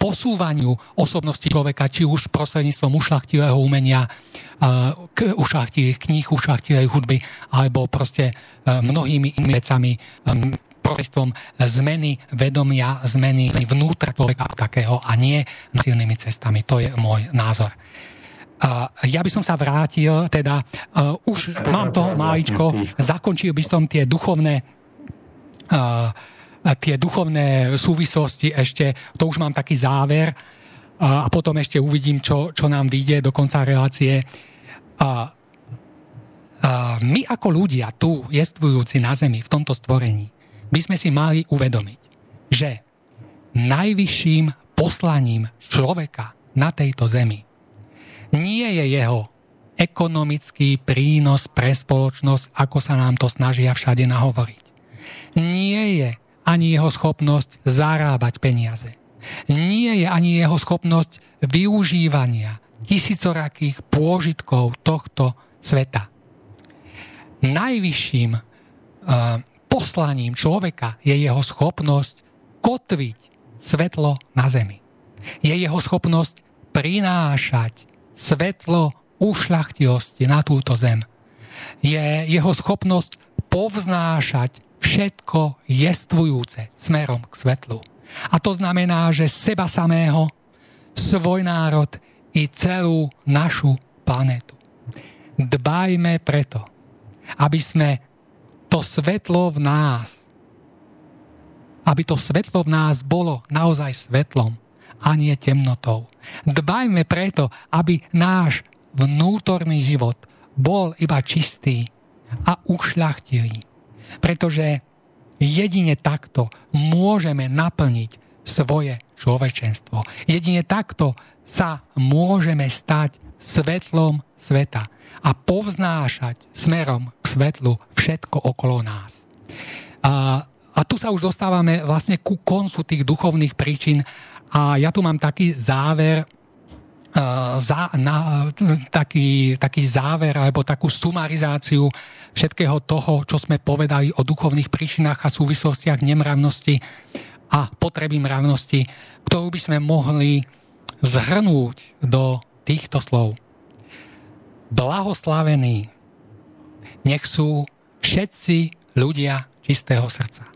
posúvaniu osobnosti človeka, či už prostredníctvom ušlachtilého umenia, ušlachtilých kníh, ušlachtilej hudby, alebo proste mnohými inými vecami prostredstvom zmeny vedomia, zmeny vnútra človeka takého a nie násilnými cestami. To je môj názor. Ja by som sa vrátil, teda už mám toho máličko, zakončil by som tie duchovné tie duchovné súvislosti ešte, to už mám taký záver a potom ešte uvidím, čo, čo nám vyjde do konca relácie. A, a my ako ľudia tu, jestvujúci na Zemi, v tomto stvorení, by sme si mali uvedomiť, že najvyšším poslaním človeka na tejto Zemi nie je jeho ekonomický prínos pre spoločnosť, ako sa nám to snažia všade nahovoriť. Nie je ani jeho schopnosť zarábať peniaze. Nie je ani jeho schopnosť využívania tisícorakých pôžitkov tohto sveta. Najvyšším uh, poslaním človeka je jeho schopnosť kotviť svetlo na zemi. Je jeho schopnosť prinášať svetlo ušľachtilosti na túto zem. Je jeho schopnosť povznášať všetko jestvujúce smerom k svetlu. A to znamená, že seba samého, svoj národ i celú našu planetu. Dbajme preto, aby sme to svetlo v nás, aby to svetlo v nás bolo naozaj svetlom a nie temnotou. Dbajme preto, aby náš vnútorný život bol iba čistý a ušľachtilý. Pretože jedine takto môžeme naplniť svoje človečenstvo. Jedine takto sa môžeme stať svetlom sveta a povznášať smerom k svetlu všetko okolo nás. A, a tu sa už dostávame vlastne ku koncu tých duchovných príčin a ja tu mám taký záver, uh, za, na, taký, taký záver alebo takú sumarizáciu všetkého toho, čo sme povedali o duchovných príčinách a súvislostiach nemravnosti a potreby mravnosti, ktorú by sme mohli zhrnúť do týchto slov. Blahoslavení nech sú všetci ľudia čistého srdca.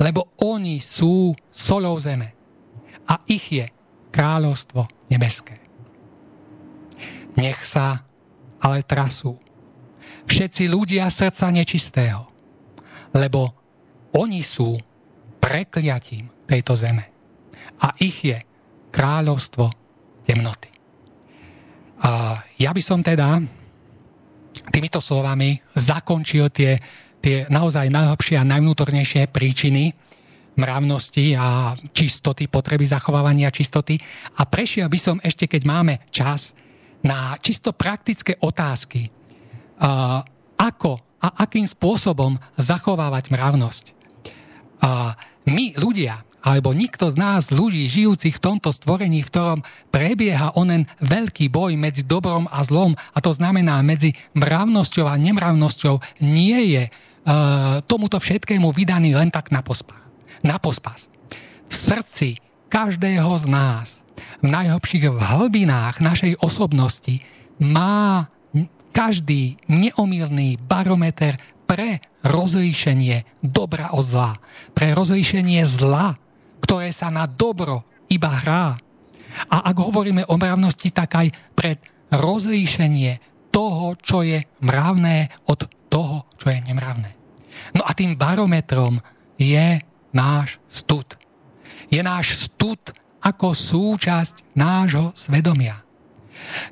Lebo oni sú solou zeme a ich je kráľovstvo nebeské. Nech sa ale trasú všetci ľudia srdca nečistého, lebo oni sú prekliatím tejto zeme a ich je kráľovstvo temnoty. A ja by som teda týmito slovami zakončil tie, tie naozaj najhlbšie a najvnútornejšie príčiny mravnosti a čistoty, potreby zachovávania čistoty. A prešiel by som ešte, keď máme čas, na čisto praktické otázky. Uh, ako a akým spôsobom zachovávať mravnosť. Uh, my ľudia, alebo nikto z nás ľudí žijúcich v tomto stvorení, v ktorom prebieha onen veľký boj medzi dobrom a zlom, a to znamená medzi mravnosťou a nemravnosťou, nie je uh, tomuto všetkému vydaný len tak na pospach na pospas. V srdci každého z nás, v najhlbších hlbinách našej osobnosti má každý neomilný barometer pre rozlíšenie dobra od zla. Pre rozlíšenie zla, ktoré sa na dobro iba hrá. A ak hovoríme o mravnosti, tak aj pre rozlíšenie toho, čo je mravné od toho, čo je nemravné. No a tým barometrom je náš stud. Je náš stud ako súčasť nášho svedomia.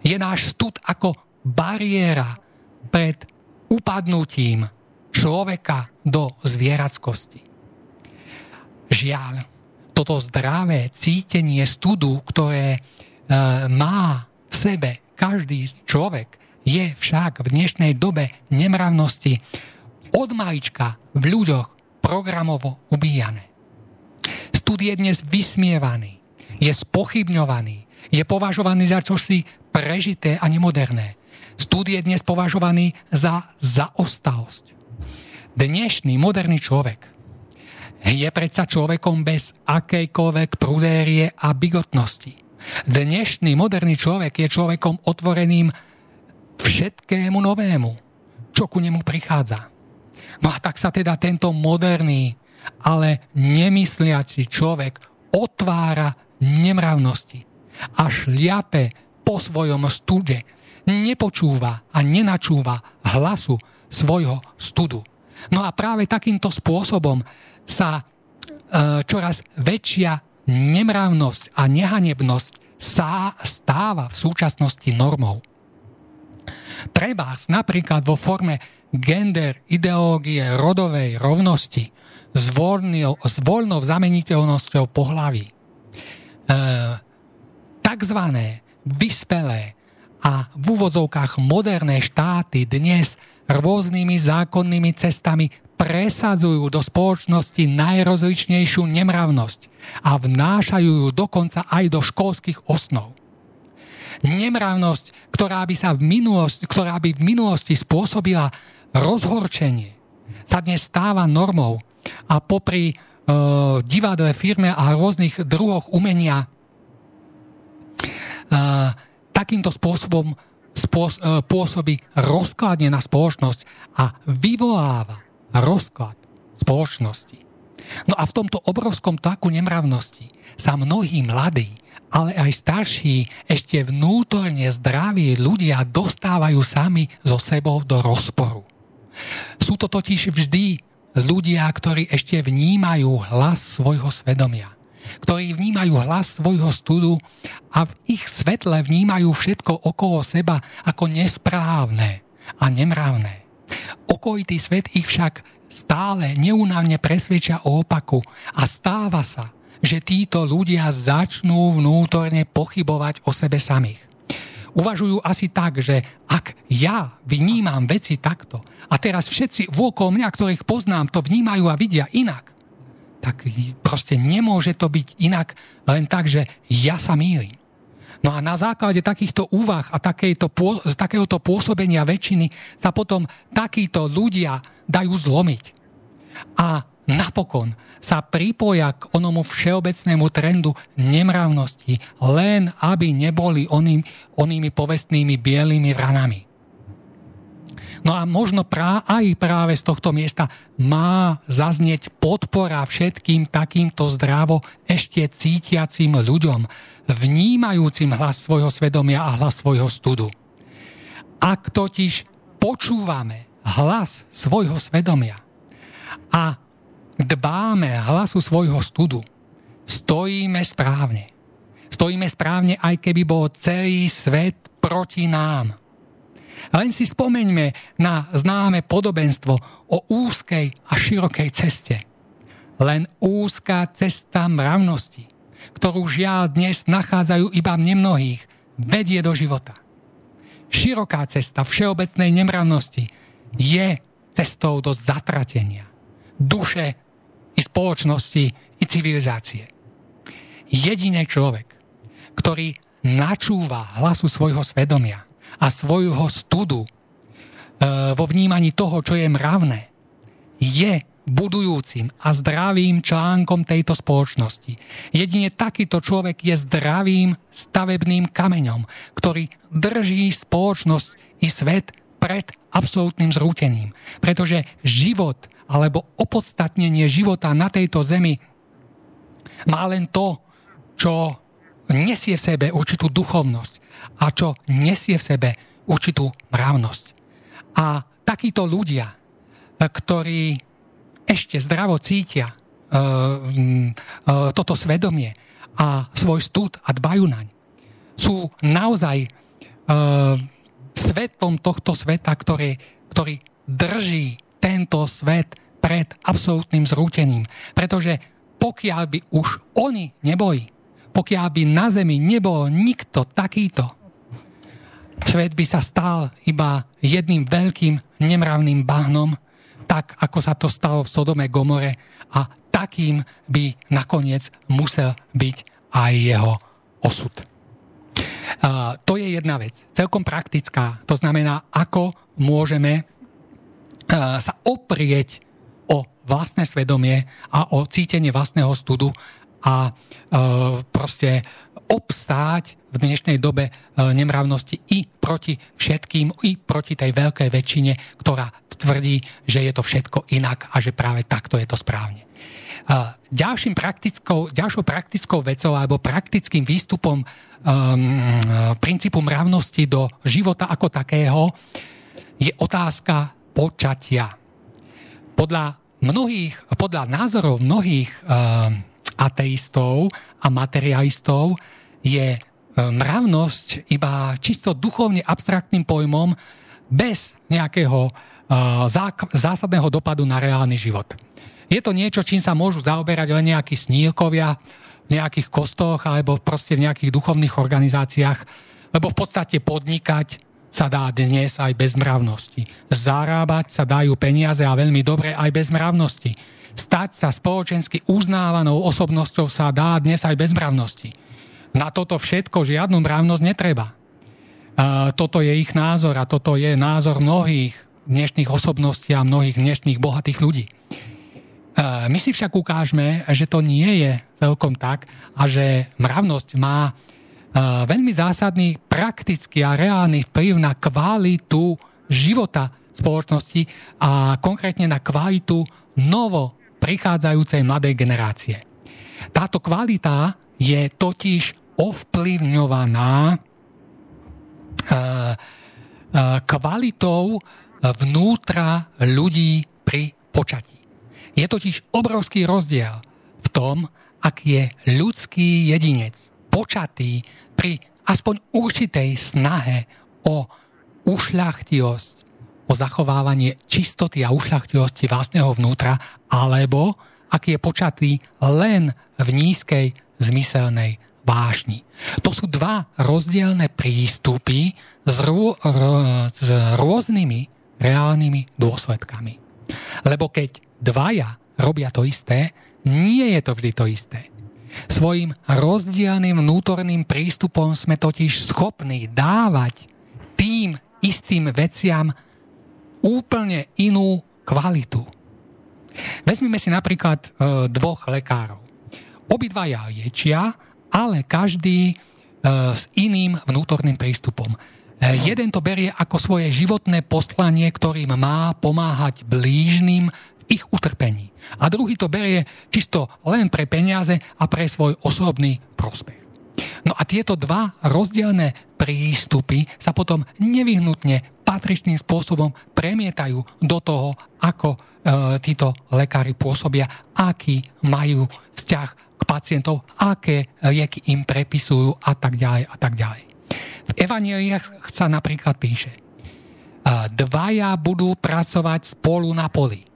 Je náš stud ako bariéra pred upadnutím človeka do zvierackosti. Žiaľ, toto zdravé cítenie studu, ktoré e, má v sebe každý človek, je však v dnešnej dobe nemravnosti od malička v ľuďoch programovo ubíjane. Stud je dnes vysmievaný, je spochybňovaný, je považovaný za čosi prežité a nemoderné. Stud je dnes považovaný za zaostalosť. Dnešný moderný človek je predsa človekom bez akejkoľvek prudérie a bigotnosti. Dnešný moderný človek je človekom otvoreným všetkému novému, čo ku nemu prichádza. A tak sa teda tento moderný, ale nemysliaci človek otvára nemravnosti a šliape po svojom stude, nepočúva a nenačúva hlasu svojho studu. No a práve takýmto spôsobom sa e, čoraz väčšia nemravnosť a nehanebnosť sa stáva v súčasnosti normou. Treba napríklad vo forme gender, ideológie rodovej rovnosti s, voľnou, s voľnou zameniteľnosťou pohlaví. E, takzvané vyspelé a v úvodzovkách moderné štáty dnes rôznymi zákonnými cestami presadzujú do spoločnosti najrozličnejšiu nemravnosť a vnášajú ju dokonca aj do školských osnov. Nemravnosť, ktorá by, sa v minulosti, ktorá by v minulosti spôsobila rozhorčenie sa dnes stáva normou a popri e, divadle, firme a rôznych druhoch umenia e, takýmto spôsobom spôs- e, pôsobí rozkladne na spoločnosť a vyvoláva rozklad spoločnosti. No a v tomto obrovskom tlaku nemravnosti sa mnohí mladí, ale aj starší, ešte vnútorne zdraví ľudia dostávajú sami so sebou do rozporu. Sú to totiž vždy ľudia, ktorí ešte vnímajú hlas svojho svedomia ktorí vnímajú hlas svojho studu a v ich svetle vnímajú všetko okolo seba ako nesprávne a nemravné. Okolitý svet ich však stále neunavne presvedčia o opaku a stáva sa, že títo ľudia začnú vnútorne pochybovať o sebe samých. Uvažujú asi tak, že ak ja vnímam veci takto a teraz všetci vôkol mňa, ktorých poznám, to vnímajú a vidia inak, tak proste nemôže to byť inak len tak, že ja sa mýlim. No a na základe takýchto úvah a takéto, takéhoto pôsobenia väčšiny sa potom takíto ľudia dajú zlomiť. A napokon sa pripoja k onomu všeobecnému trendu nemravnosti, len aby neboli oným, onými povestnými bielými vranami. No a možno prá, aj práve z tohto miesta má zaznieť podpora všetkým takýmto zdravo ešte cítiacim ľuďom, vnímajúcim hlas svojho svedomia a hlas svojho studu. Ak totiž počúvame hlas svojho svedomia a dbáme hlasu svojho studu, stojíme správne. Stojíme správne, aj keby bol celý svet proti nám. Len si spomeňme na známe podobenstvo o úzkej a širokej ceste. Len úzká cesta mravnosti, ktorú žiaľ dnes nachádzajú iba nemnohých, vedie do života. Široká cesta všeobecnej nemravnosti je cestou do zatratenia duše i spoločnosti i civilizácie. Jediný človek, ktorý načúva hlasu svojho svedomia, a svojho studu e, vo vnímaní toho, čo je mravné, je budujúcim a zdravým článkom tejto spoločnosti. Jedine takýto človek je zdravým stavebným kameňom, ktorý drží spoločnosť i svet pred absolútnym zrútením. Pretože život alebo opodstatnenie života na tejto zemi má len to, čo nesie v sebe určitú duchovnosť a čo nesie v sebe určitú mravnosť. A takíto ľudia, ktorí ešte zdravo cítia uh, uh, toto svedomie a svoj stud a dbajú naň, sú naozaj uh, svetom tohto sveta, ktorý, ktorý drží tento svet pred absolútnym zrútením. Pretože pokiaľ by už oni neboli, pokiaľ by na zemi nebol nikto takýto, svet by sa stal iba jedným veľkým nemravným bahnom, tak ako sa to stalo v Sodome Gomore a takým by nakoniec musel byť aj jeho osud. To je jedna vec, celkom praktická. To znamená, ako môžeme sa oprieť o vlastné svedomie a o cítenie vlastného studu a proste obstáť v dnešnej dobe nemravnosti i proti všetkým, i proti tej veľkej väčšine, ktorá tvrdí, že je to všetko inak a že práve takto je to správne. Ďalším praktickou, ďalšou praktickou vecou alebo praktickým výstupom um, princípu mravnosti do života ako takého je otázka počatia. Podľa mnohých, podľa názorov mnohých um, ateistov a materialistov je mravnosť iba čisto duchovne abstraktným pojmom bez nejakého e, zásadného dopadu na reálny život. Je to niečo, čím sa môžu zaoberať len nejakí snílkovia nejakých kostoch alebo proste v nejakých duchovných organizáciách, lebo v podstate podnikať sa dá dnes aj bez mravnosti. Zarábať sa dajú peniaze a veľmi dobre aj bez mravnosti Stať sa spoločensky uznávanou osobnosťou sa dá dnes aj bez mravnosti. Na toto všetko žiadnu mravnosť netreba. A toto je ich názor a toto je názor mnohých dnešných osobností a mnohých dnešných bohatých ľudí. My si však ukážeme, že to nie je celkom tak a že mravnosť má veľmi zásadný praktický a reálny vplyv na kvalitu života spoločnosti a konkrétne na kvalitu novo prichádzajúcej mladej generácie. Táto kvalita je totiž ovplyvňovaná kvalitou vnútra ľudí pri počatí. Je totiž obrovský rozdiel v tom, ak je ľudský jedinec počatý pri aspoň určitej snahe o ušľachtilosť, o zachovávanie čistoty a ušľachtilosti vlastného vnútra, alebo ak je počatý len v nízkej zmyselnej vášni. To sú dva rozdielne prístupy s, rô, r, s rôznymi reálnymi dôsledkami. Lebo keď dvaja robia to isté, nie je to vždy to isté. Svojim rozdielným vnútorným prístupom sme totiž schopní dávať tým istým veciam úplne inú kvalitu. Vezmime si napríklad e, dvoch lekárov. Obidvaja liečia, ale každý e, s iným vnútorným prístupom. E, jeden to berie ako svoje životné poslanie, ktorým má pomáhať blížnym ich utrpení a druhý to berie čisto len pre peniaze a pre svoj osobný prospech. No a tieto dva rozdielne prístupy sa potom nevyhnutne patričným spôsobom premietajú do toho, ako e, títo lekári pôsobia, aký majú vzťah k pacientov, aké lieky im prepisujú a tak ďalej a tak ďalej. V Evangeliách sa napríklad píše, dvaja budú pracovať spolu na poli.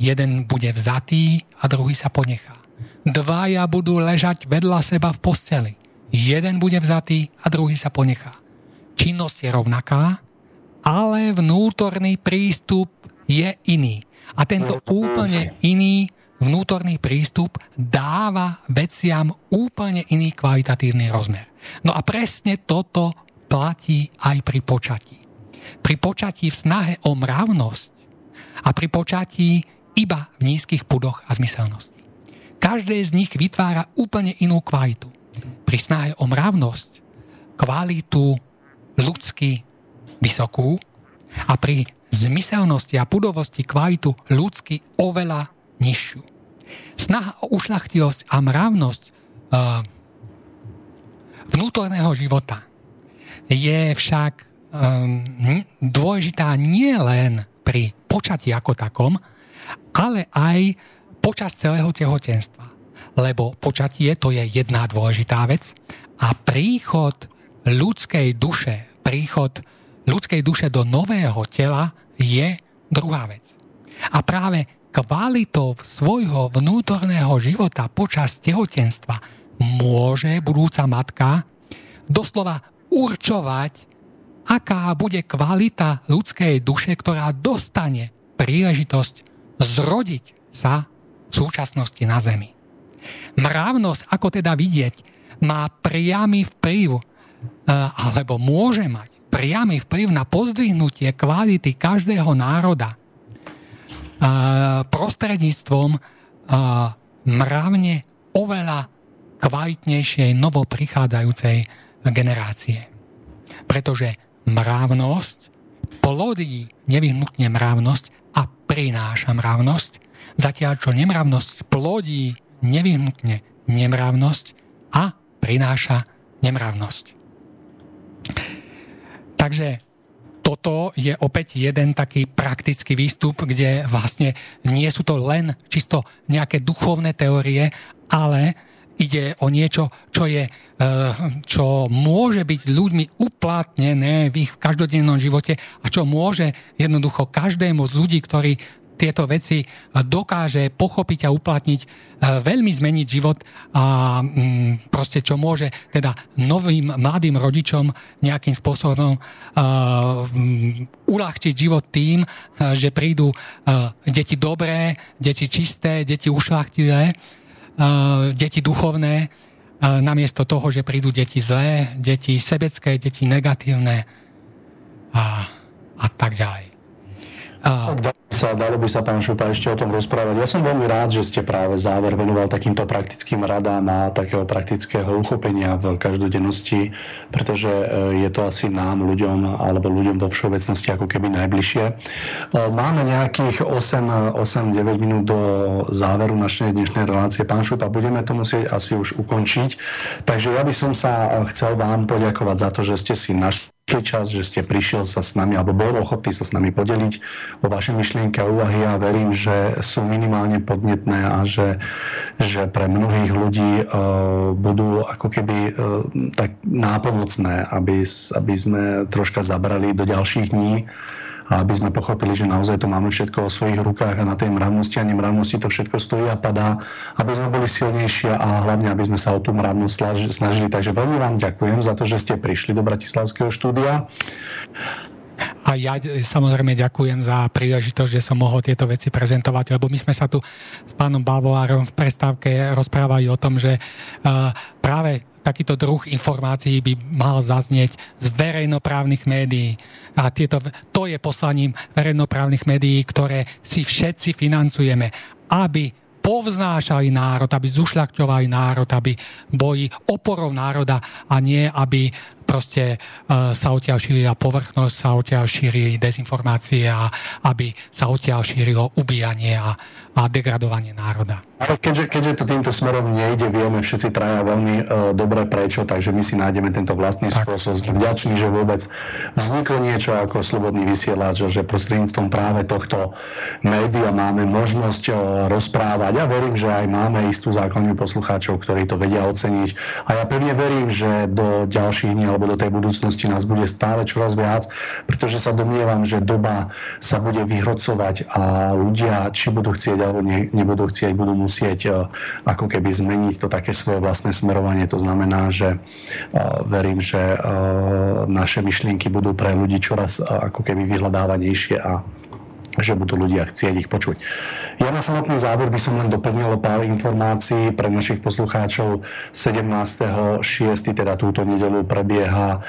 Jeden bude vzatý a druhý sa ponechá. Dvaja budú ležať vedľa seba v posteli. Jeden bude vzatý a druhý sa ponechá. Činnosť je rovnaká, ale vnútorný prístup je iný. A tento úplne iný vnútorný prístup dáva veciam úplne iný kvalitatívny rozmer. No a presne toto platí aj pri počatí. Pri počatí v snahe o mravnosť a pri počatí iba v nízkych pudoch a zmyselnosti. Každé z nich vytvára úplne inú kvalitu. Pri snahe o mravnosť kvalitu ľudsky vysokú a pri zmyselnosti a pudovosti kvalitu ľudsky oveľa nižšiu. Snaha o ušlachtilosť a mravnosť uh, vnútorného života je však um, dôležitá nie len pri počatí ako takom, ale aj počas celého tehotenstva. Lebo počatie to je jedna dôležitá vec a príchod ľudskej duše, príchod ľudskej duše do nového tela je druhá vec. A práve kvalitou svojho vnútorného života počas tehotenstva môže budúca matka doslova určovať, aká bude kvalita ľudskej duše, ktorá dostane príležitosť zrodiť sa v súčasnosti na Zemi. Mravnosť, ako teda vidieť, má priamy vplyv, e, alebo môže mať priamy vplyv na pozdvihnutie kvality každého národa e, prostredníctvom e, mravne oveľa kvalitnejšej novoprichádzajúcej generácie. Pretože mravnosť plodí nevyhnutne mravnosť prináša mravnosť, zatiaľ čo nemravnosť plodí nevyhnutne nemravnosť a prináša nemravnosť. Takže toto je opäť jeden taký praktický výstup, kde vlastne nie sú to len čisto nejaké duchovné teórie, ale ide o niečo, čo, je, eh, čo môže byť ľuďmi uplatnené v ich každodennom živote a čo môže jednoducho každému z ľudí, ktorí tieto veci dokáže pochopiť a uplatniť, eh, veľmi zmeniť život a mm, proste čo môže teda novým mladým rodičom nejakým spôsobom uh, uľahčiť život tým, že prídu deti dobré, deti čisté, deti ušlachtilé, deti duchovné, namiesto toho, že prídu deti zlé, deti sebecké, deti negatívne a, a tak ďalej. A... Sa, dalo by sa, pán Šupa, ešte o tom rozprávať. Ja som veľmi rád, že ste práve záver venoval takýmto praktickým radám a takého praktického uchopenia v každodennosti, pretože e, je to asi nám, ľuďom, alebo ľuďom vo všeobecnosti ako keby najbližšie. E, máme nejakých 8-9 minút do záveru našej dnešnej relácie. Pán Šupa, budeme to musieť asi už ukončiť. Takže ja by som sa chcel vám poďakovať za to, že ste si našli čas, že ste prišiel sa s nami, alebo bol ochotný sa s nami podeliť o vaše myšlienky a úvahy. A verím, že sú minimálne podnetné a že, že pre mnohých ľudí uh, budú ako keby uh, tak nápomocné, aby, aby sme troška zabrali do ďalších dní a aby sme pochopili, že naozaj to máme všetko vo svojich rukách a na tej mravnosti a nemravnosti to všetko stojí a padá, aby sme boli silnejšie a hlavne, aby sme sa o tú mravnosť snažili. Takže veľmi vám ďakujem za to, že ste prišli do Bratislavského štúdia. A ja samozrejme ďakujem za príležitosť, že som mohol tieto veci prezentovať, lebo my sme sa tu s pánom Bavolárom v prestávke rozprávali o tom, že uh, práve takýto druh informácií by mal zaznieť z verejnoprávnych médií. A tieto, to je poslaním verejnoprávnych médií, ktoré si všetci financujeme, aby povznášali národ, aby zušľakťovali národ, aby boli oporou národa a nie aby proste uh, sa odtiaľ šírila povrchnosť, sa odtiaľ šírili dezinformácie a aby sa odtiaľ šírilo ubíjanie a, a degradovanie národa. Ale keďže, keďže to týmto smerom nejde, vieme všetci traja veľmi uh, dobre prečo, takže my si nájdeme tento vlastný tak. spôsob. Sme vďační, že vôbec vzniklo niečo ako slobodný vysielač, že prostredníctvom práve tohto média máme možnosť uh, rozprávať. Ja verím, že aj máme istú základňu poslucháčov, ktorí to vedia oceniť. A ja pevne verím, že do ďalších dní alebo do tej budúcnosti nás bude stále čoraz viac, pretože sa domnievam, že doba sa bude vyhrocovať a ľudia, či budú chcieť alebo ne, nebudú chcieť, budú musieť e, ako keby zmeniť to také svoje vlastné smerovanie. To znamená, že e, verím, že e, naše myšlienky budú pre ľudí čoraz ako keby vyhľadávanejšie a že budú ľudia chcieť ich počuť. Ja na samotný záver by som len doplnil pár informácií pre našich poslucháčov. 17.6. teda túto nedelu prebieha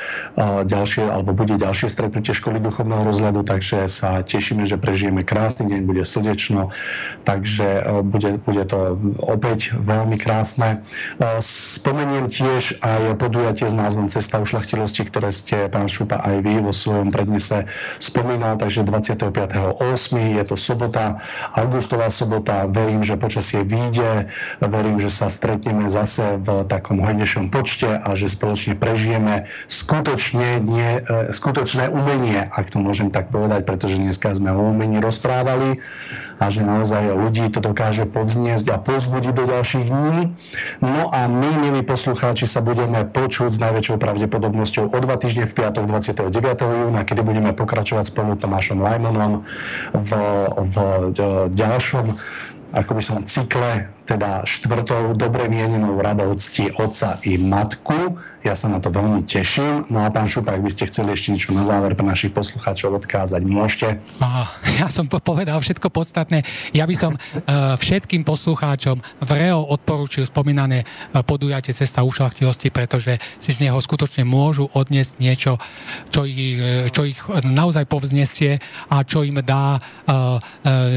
ďalšie, alebo bude ďalšie stretnutie školy duchovného rozhľadu, takže sa tešíme, že prežijeme krásny deň, bude srdečno, takže bude, bude to opäť veľmi krásne. Spomeniem tiež aj podujatie s názvom Cesta ušlachtilosti, ktoré ste, pán Šupa, aj vy vo svojom prednese spomínal, takže 25. 8. je to sobota, augustová sobota. Verím, že počasie vyjde, verím, že sa stretneme zase v takom hojnejšom počte a že spoločne prežijeme skutočne, nie, e, skutočné umenie, ak to môžem tak povedať, pretože dneska sme o umení rozprávali a že naozaj ľudí to dokáže povzniesť a pozbudiť do ďalších dní. No a my, milí poslucháči, sa budeme počuť s najväčšou pravdepodobnosťou o dva týždne v piatok 29. júna, kedy budeme pokračovať spolu Tomášom Lajmonom v, v ďalšom ako by som cykle, teda štvrtou dobre mienenou radou cti otca i matku. Ja sa na to veľmi teším. No a pán Šupa, ak by ste chceli ešte niečo na záver pre našich poslucháčov odkázať, môžete. Ja som povedal všetko podstatné. Ja by som uh, všetkým poslucháčom vreo odporúčil spomínané uh, podujatie Cesta ušlachtilosti, pretože si z neho skutočne môžu odniesť niečo, čo ich, uh, čo ich naozaj povznesie a čo im dá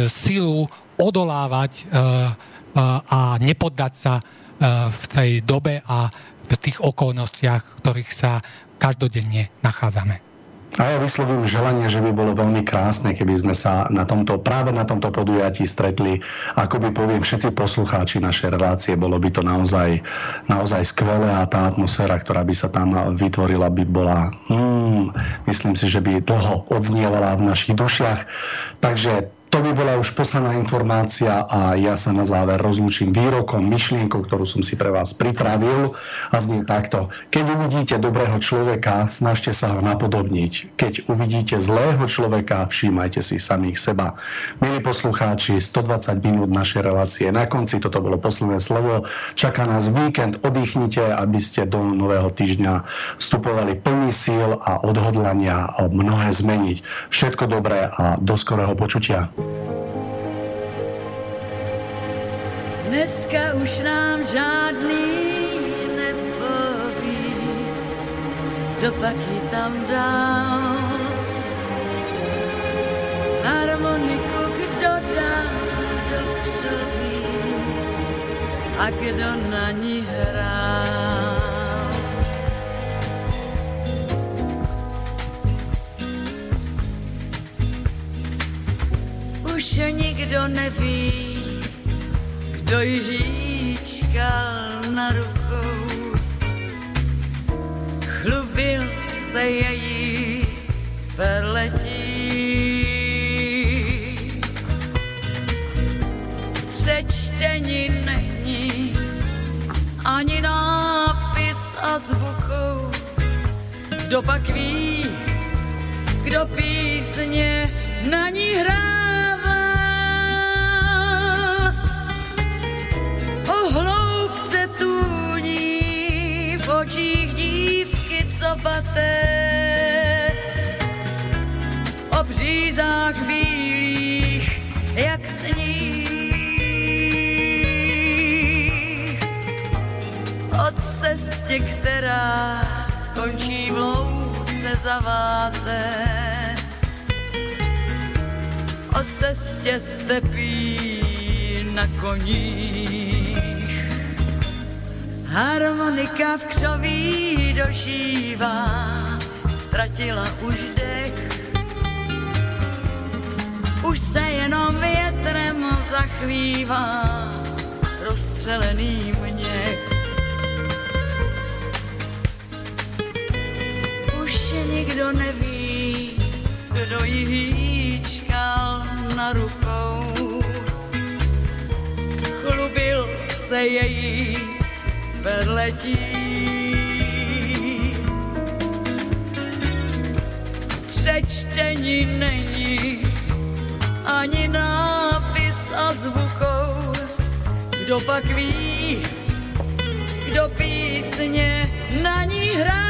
silu odolávať e, e, a nepoddať sa e, v tej dobe a v tých okolnostiach, v ktorých sa každodenne nachádzame. A ja vyslovím želanie, že by bolo veľmi krásne, keby sme sa na tomto, práve na tomto podujatí stretli. Ako by poviem všetci poslucháči našej relácie, bolo by to naozaj, naozaj skvelé a tá atmosféra, ktorá by sa tam vytvorila, by bola, hmm, myslím si, že by dlho odznievala v našich dušiach. Takže to by bola už posledná informácia a ja sa na záver rozlúčim výrokom, myšlienkou, ktorú som si pre vás pripravil a znie takto. Keď uvidíte dobrého človeka, snažte sa ho napodobniť. Keď uvidíte zlého človeka, všímajte si samých seba. Milí poslucháči, 120 minút našej relácie na konci, toto bolo posledné slovo. Čaká nás víkend, oddychnite, aby ste do nového týždňa vstupovali plný síl a odhodlania mnohé zmeniť. Všetko dobré a do skorého počutia. Dneska už nám žádný nepoví, kdo pak ji tam dál. A harmoniku kdo dá do křoví a kdo na ní hrá. Už nikdo neví, kdo ji hýčkal na rukou. Chlubil se její perletí. Přečtení není ani nápis a zvukou. Kdo pak ví, kdo písně na ní hrává. O hloubce tůní v očích dívky, co paté. O břízách bílých, jak sníh. O cestě, která končí v louce zaváté. O cestě stepí na koních. Harmonika v křoví dožívá, ztratila už dech. Už se jenom větrem zachvívá rozstřelený měch. Už nikdo neví, kdo ji hýčkal na rukou. Chlubil se její vedletí. Přečtení není ani nápis a zvukou. Kdo pak ví, kdo písně na ní hrává.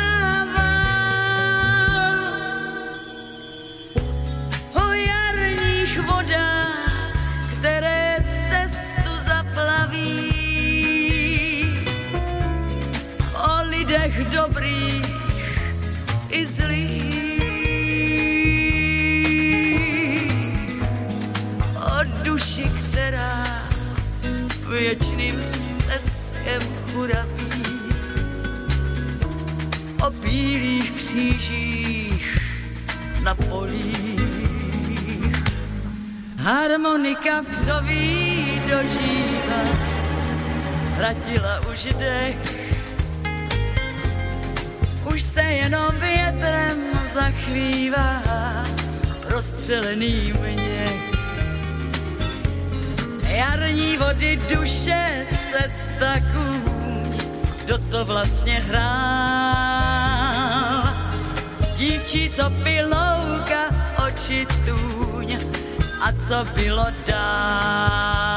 Křížích na polích. Harmonika v křoví dožívá, ztratila už dech. Už se jenom větrem zachvívá rozstřelený měch. Jarní vody duše, cesta kůň, kdo to vlastně hrál. Dívčí, co pilouka, oči tůň, a co bylo dál.